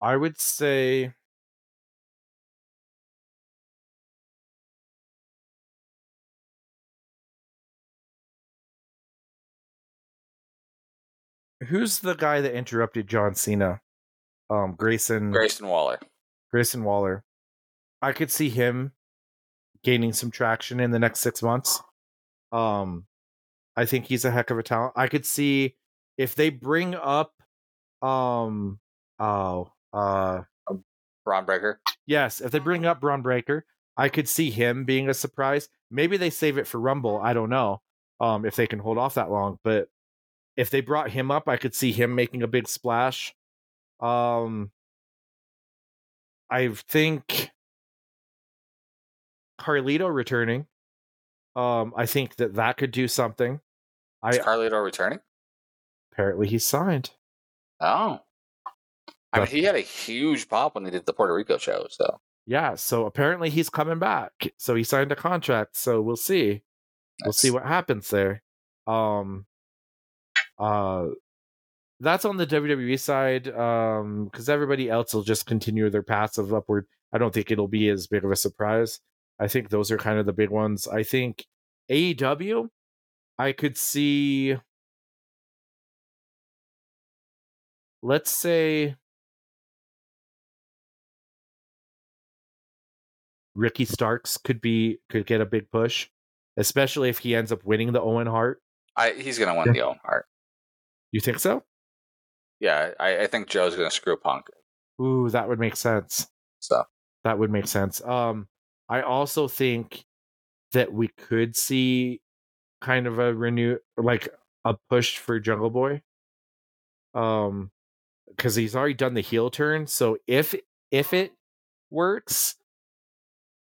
I would say who's the guy that interrupted John Cena? Um, Grayson.
Grayson Waller.
Grayson Waller. I could see him gaining some traction in the next six months. Um, I think he's a heck of a talent. I could see if they bring up, um, oh, uh,
Bron Breakker.
Yes, if they bring up Bron Breakker, I could see him being a surprise. Maybe they save it for Rumble. I don't know. Um, if they can hold off that long, but if they brought him up, I could see him making a big splash. Um, I think Carlito returning. Um, I think that that could do something.
Is I, Carlito returning?
Apparently, he's signed.
Oh, I mean, he had a huge pop when they did the Puerto Rico show. So
yeah, so apparently he's coming back. So he signed a contract. So we'll see. Nice. We'll see what happens there. Um, uh, that's on the WWE side, um, because everybody else will just continue their paths of upward. I don't think it'll be as big of a surprise. I think those are kind of the big ones. I think AEW, I could see, let's say, Ricky Starks could be could get a big push, especially if he ends up winning the Owen Hart.
I he's gonna win yeah. the Owen Hart.
You think so?
Yeah, I, I think Joe's gonna screw Punk.
Ooh, that would make sense.
So
that would make sense. Um, I also think that we could see kind of a renew, like a push for Jungle Boy. Um, because he's already done the heel turn. So if if it works,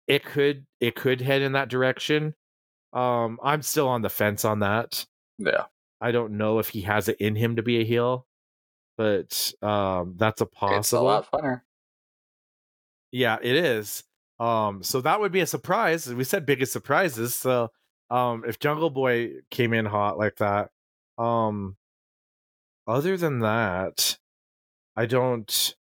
it could it could head in that direction. Um, I'm still on the fence on that.
Yeah.
I don't know if he has it in him to be a heel, but um, that's a possible. It's a
lot funner.
Yeah, it is. Um, so that would be a surprise. We said biggest surprises. So um, if Jungle Boy came in hot like that, um, other than that, I don't.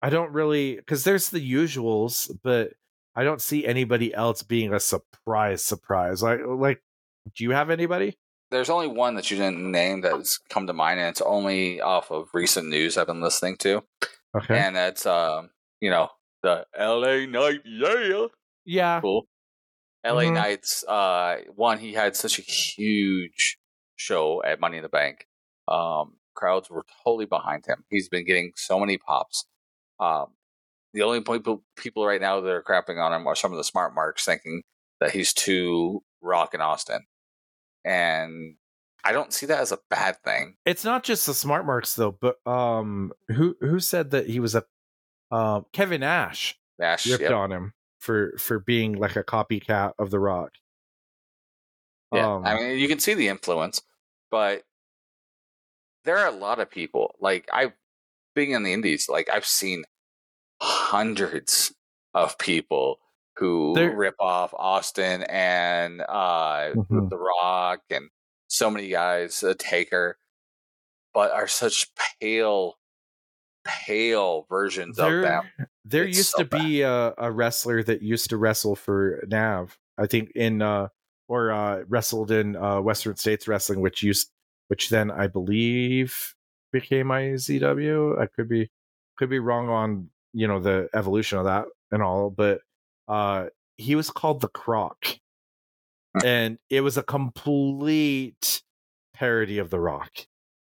I don't really because there's the usuals, but I don't see anybody else being a surprise surprise. Like like do you have anybody?
There's only one that you didn't name that's come to mind, and it's only off of recent news I've been listening to.
Okay.
And that's um, you know, the LA Knight, yeah.
yeah.
Cool. LA
Mhm.
Knights, uh one, he had such a huge show at Money in the Bank. Um, crowds were totally behind him. He's been getting so many pops. Um, the only people people right now that are crapping on him are some of the smart marks, thinking that he's too rock in Austin, and I don't see that as a bad thing.
It's not just the smart marks though, but um who who said that he was a um Kevin Ash
Nash,
ripped
yep.
on him for for being like a copycat of the rock.
Yeah,
Um,
I mean, you can see the influence, but there are a lot of people. Like I, being in the indies, like I've seen hundreds of people who
There-
rip off Austin and uh,
Mhm.
The Rock and so many guys, uh, Taker, but are such pale, pale versions of
there
them.
there
It's
used
so
to be a, a wrestler that used to wrestle for Nav. I think in uh or uh wrestled in uh Western States Wrestling, which used which then I believe became IZW. I could be could be wrong on you know the evolution of that and all, but uh he was called the Croc. And it was a complete parody of the Rock.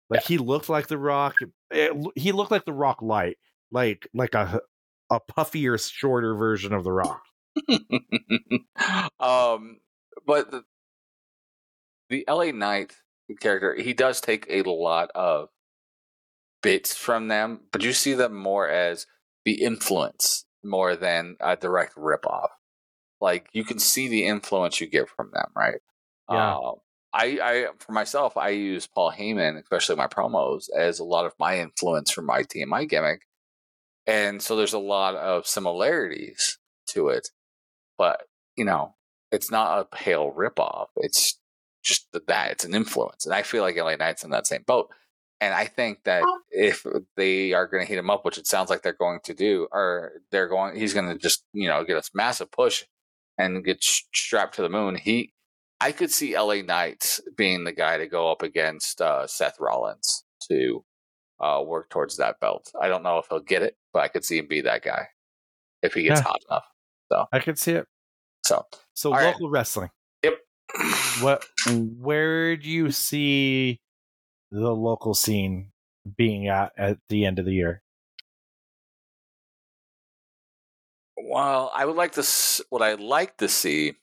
Like he looked like the Rock. It, he looked like the Rock light, like like a a puffier, shorter version of the Rock.
um, but the, the LA Knight character, he does take a lot of bits from them, but you see them more as the influence more than a direct ripoff. Like you can see the influence you get from them, right?
Yeah.
Um, I, I, for myself, I use Paul Heyman, especially my promos, as a lot of my influence for my team, my gimmick, and so there's a lot of similarities to it but you know, it's not a pale ripoff. It's just that it's an influence, and I feel like LA Knight's in that same boat. And I think that if they are going to heat him up, which it sounds like they're going to do, or they're going, he's going to just you know get a massive push and get strapped to the moon. He, I could see LA Knight being the guy to go up against uh, Seth Rollins to uh, work towards that belt. I don't know if he'll get it, but I could see him be that guy if he gets
Yeah.
hot enough.
So I could see it.
So
So
All right.
local wrestling.
Yep.
What? Where do you see the local scene being at at the end of the year?
Well, I would like to. What I'd like to see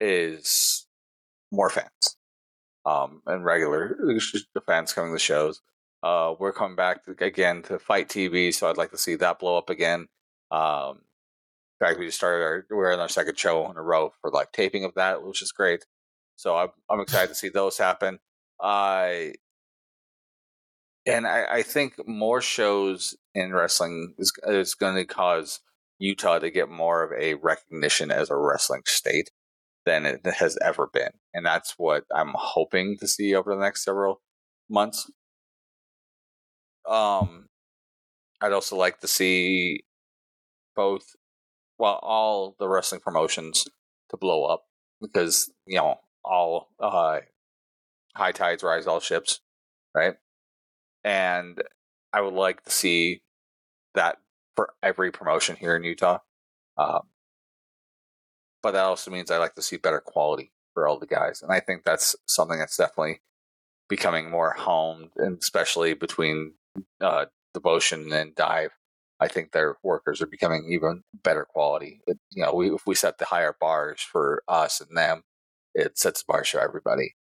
is more fans, um, and regular the fans coming to shows. Uh, we're coming back again to FITE TV, so I'd like to see that blow up again. Um, in fact, we just started our we're in our second show in a row for like taping of that, which is great. So I'm I'm excited to see those happen. I and I, I think more shows in wrestling is is going to cause Utah to get more of a recognition as a wrestling state than it has ever been, and that's what I'm hoping to see over the next several months. Um, I'd also like to see both, well, all the wrestling promotions to blow up because you know all uh, high tides rise all ships, right? And I would like to see that for every promotion here in Utah. Um, but that also means I like to see better quality for all the guys, and I think that's something that's definitely becoming more homed, and especially between uh, devotion and dive. I think their workers are becoming even better quality. It, you know, we, if we set the higher bars for us and them, it sets the bars for everybody.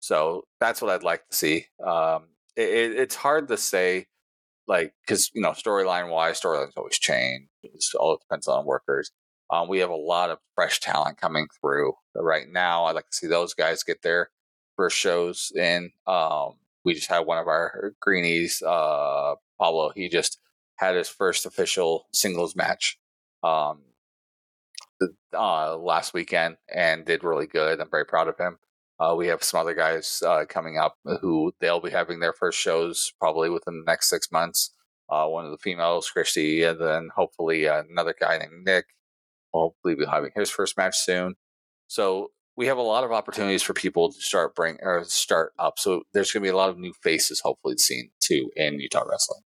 So that's what I'd like to see. Um, it, it, it's hard to say, like, because you know, storyline wise, storylines always change. It's all depends on workers. Um, we have a lot of fresh talent coming through right now. I'd like to see those guys get their first shows in. Um, we just had one of our greenies, uh, Pablo. He just had his first official singles match um, uh, last weekend and did really good. I'm very proud of him. Uh, we have some other guys uh, coming up who they'll be having their first shows probably within the next six months. uh, one of the females, Christy, and then hopefully another guy named Nick. hopefully be having his first match soon. So we have a lot of opportunities for people to start bring or start up. So there's going to be a lot of new faces hopefully seen too in Utah wrestling.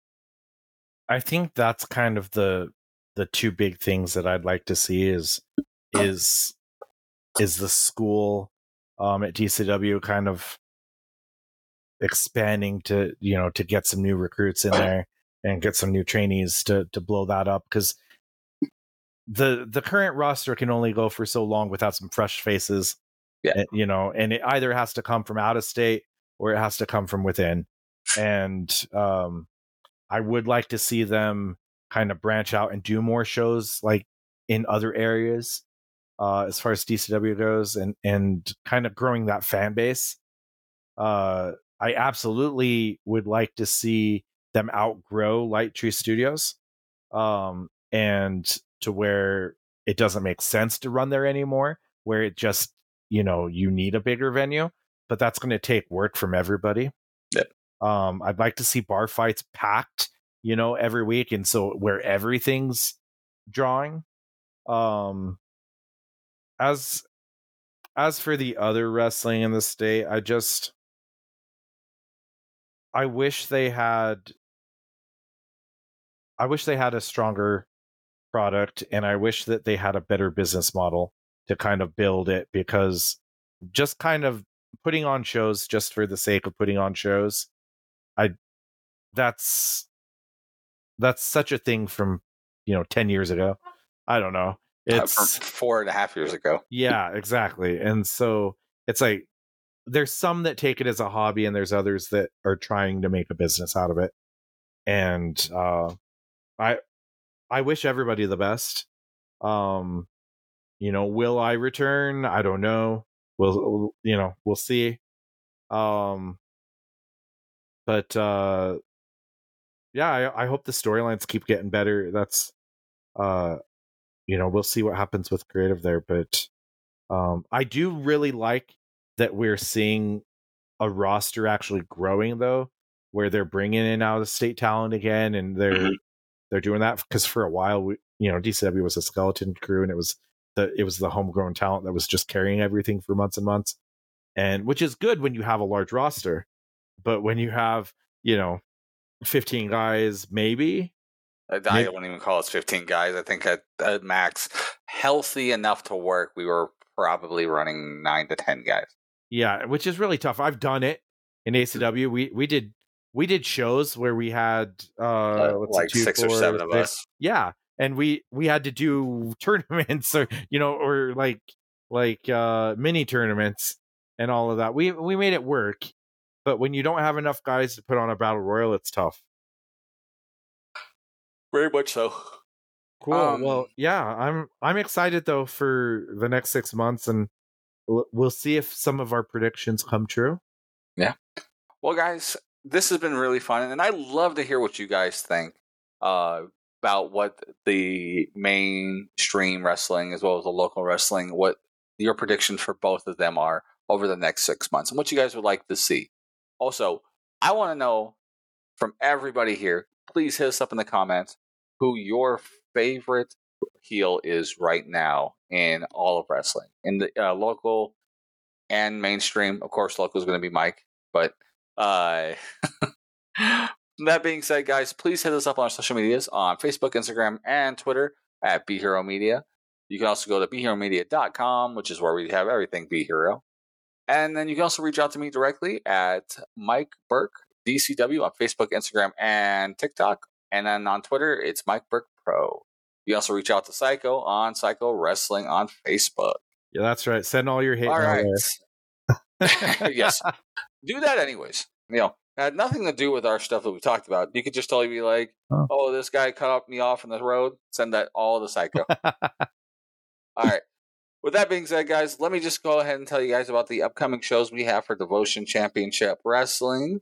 I think that's kind of the the two big things that I'd like to see is is is the school um, at DCW kind of expanding to you know to get some new recruits in there and get some new trainees to to blow that up because the the current roster can only go for so long without some fresh faces
yeah.
you know and it either has to come from out of state or it has to come from within and um i would like to see them kind of branch out and do more shows like in other areas uh as far as dcw goes and and kind of growing that fan base uh i absolutely would like to see them outgrow light tree studios um and to where it doesn't make sense to run there anymore, where it just, you know, you need a bigger venue, but that's going to take work from everybody.
Yep.
Um, I'd like to see bar fights packed, you know, every week. And so where everything's drawing. Um, as, as for the other wrestling in the state, I just, I wish they had I wish they had a stronger product and I wish that they had a better business model to kind of build it because just kind of putting on shows just for the sake of putting on shows I that's that's such a thing from you know 10 years ago. I don't know it's
uh, four and a half years ago
yeah exactly and so it's like there's some that take it as a hobby and there's others that are trying to make a business out of it and uh I I wish everybody the best. Um, you know, will I return? I don't know. We'll, you know, we'll see. Um, but uh, yeah, I, I hope the storylines keep getting better. That's, uh, you know, we'll see what happens with creative there. But um, I do really like that we're seeing a roster actually growing though, where they're bringing in out of state talent again, and they're mm-hmm they're doing that because for a while, we, you know, DCW was a skeleton crew, and it was the it was the homegrown talent that was just carrying everything for months and months, and which is good when you have a large roster, but when you have you know, fifteen guys, maybe.
I, wouldn't even call us fifteen guys. I think at, at max, healthy enough to work, we were probably running nine to ten guys.
Yeah, which is really tough. I've done it in ACW. We we did we did shows where we had uh,
uh like two, six four, or seven of us.
Yeah, and we we had to do tournaments or you know or like like uh mini tournaments and all of that. We we made it work, but when you don't have enough guys to put on a battle royal, it's tough.
Very much so.
Cool. Um, well, yeah, I'm I'm excited though for the next six months, and we'll see if some of our predictions come true.
Yeah. Well, guys, this has been really fun, and I love to hear what you guys think uh, about what the mainstream wrestling as well as the local wrestling, what your predictions for both of them are over the next six months, and what you guys would like to see. Also, I want to know from everybody here. Please hit us up in the comments who your favorite heel is right now in all of wrestling, in the uh, local and mainstream. Of course, local is going to be Mike, but uh, that being said, guys, please hit us up on our social medias on Facebook, Instagram, and Twitter at Be Hero Media. You can also go to BeHeroMedia.com, which is where we have everything Be Hero. And then you can also reach out to me directly at Mike Burke DCW on Facebook, Instagram, and TikTok. And then on Twitter, it's Mike Burke Pro. You also reach out to Psycho on Psycho Wrestling on Facebook.
Yeah, that's right. Send all your hate.
All right. yes do that anyways. You know, had nothing to do with our stuff that we talked about. You could just totally be like, oh, oh this guy cut me off on the road. Send that all to Psycho. all right. With that being said, guys, let me just go ahead and tell you guys about the upcoming shows we have for Devotion Championship Wrestling.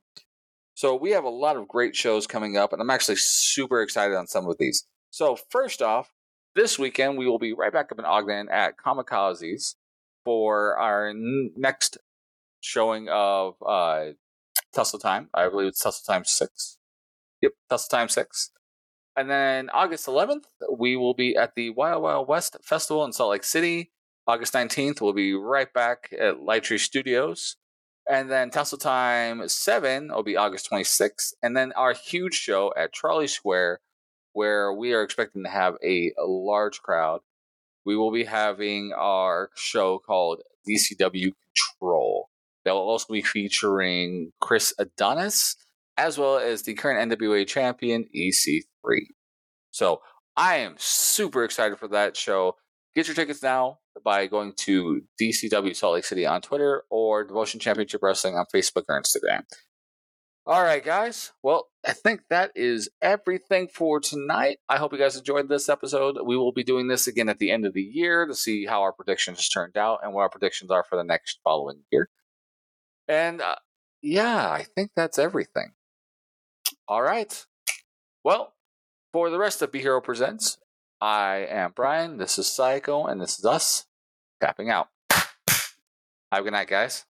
So we have a lot of great shows coming up, and I'm actually super excited on some of these. So first off, this weekend we will be right back up in Ogden at Kamikazes for our n- next showing of uh, Tussle Time. I believe it's Tussle Time 6. Yep, that's time six. And then August 11th, we will be at the Wild Wild West Festival in Salt Lake City. August 19th, we'll be right back at Lighttree Studios. And then Tussle Time 7 will be August 26th. And then our huge show at Charlie Square, where we are expecting to have a, a large crowd. We will be having our show called DCW Control. That will also be featuring Chris Adonis, as well as the current NWA champion, EC3. So I am super excited for that show. Get your tickets now by going to DCW Salt Lake City on Twitter or Devotion Championship Wrestling on Facebook or Instagram. All right, guys. Well, I think that is everything for tonight. I hope you guys enjoyed this episode. We will be doing this again at the end of the year to see how our predictions turned out and what our predictions are for the next following year. And uh, yeah, I think that's everything. All right. Well, for the rest of Be Hero Presents, I am Brian. This is Psycho, and this is us tapping out. Have a good night, guys.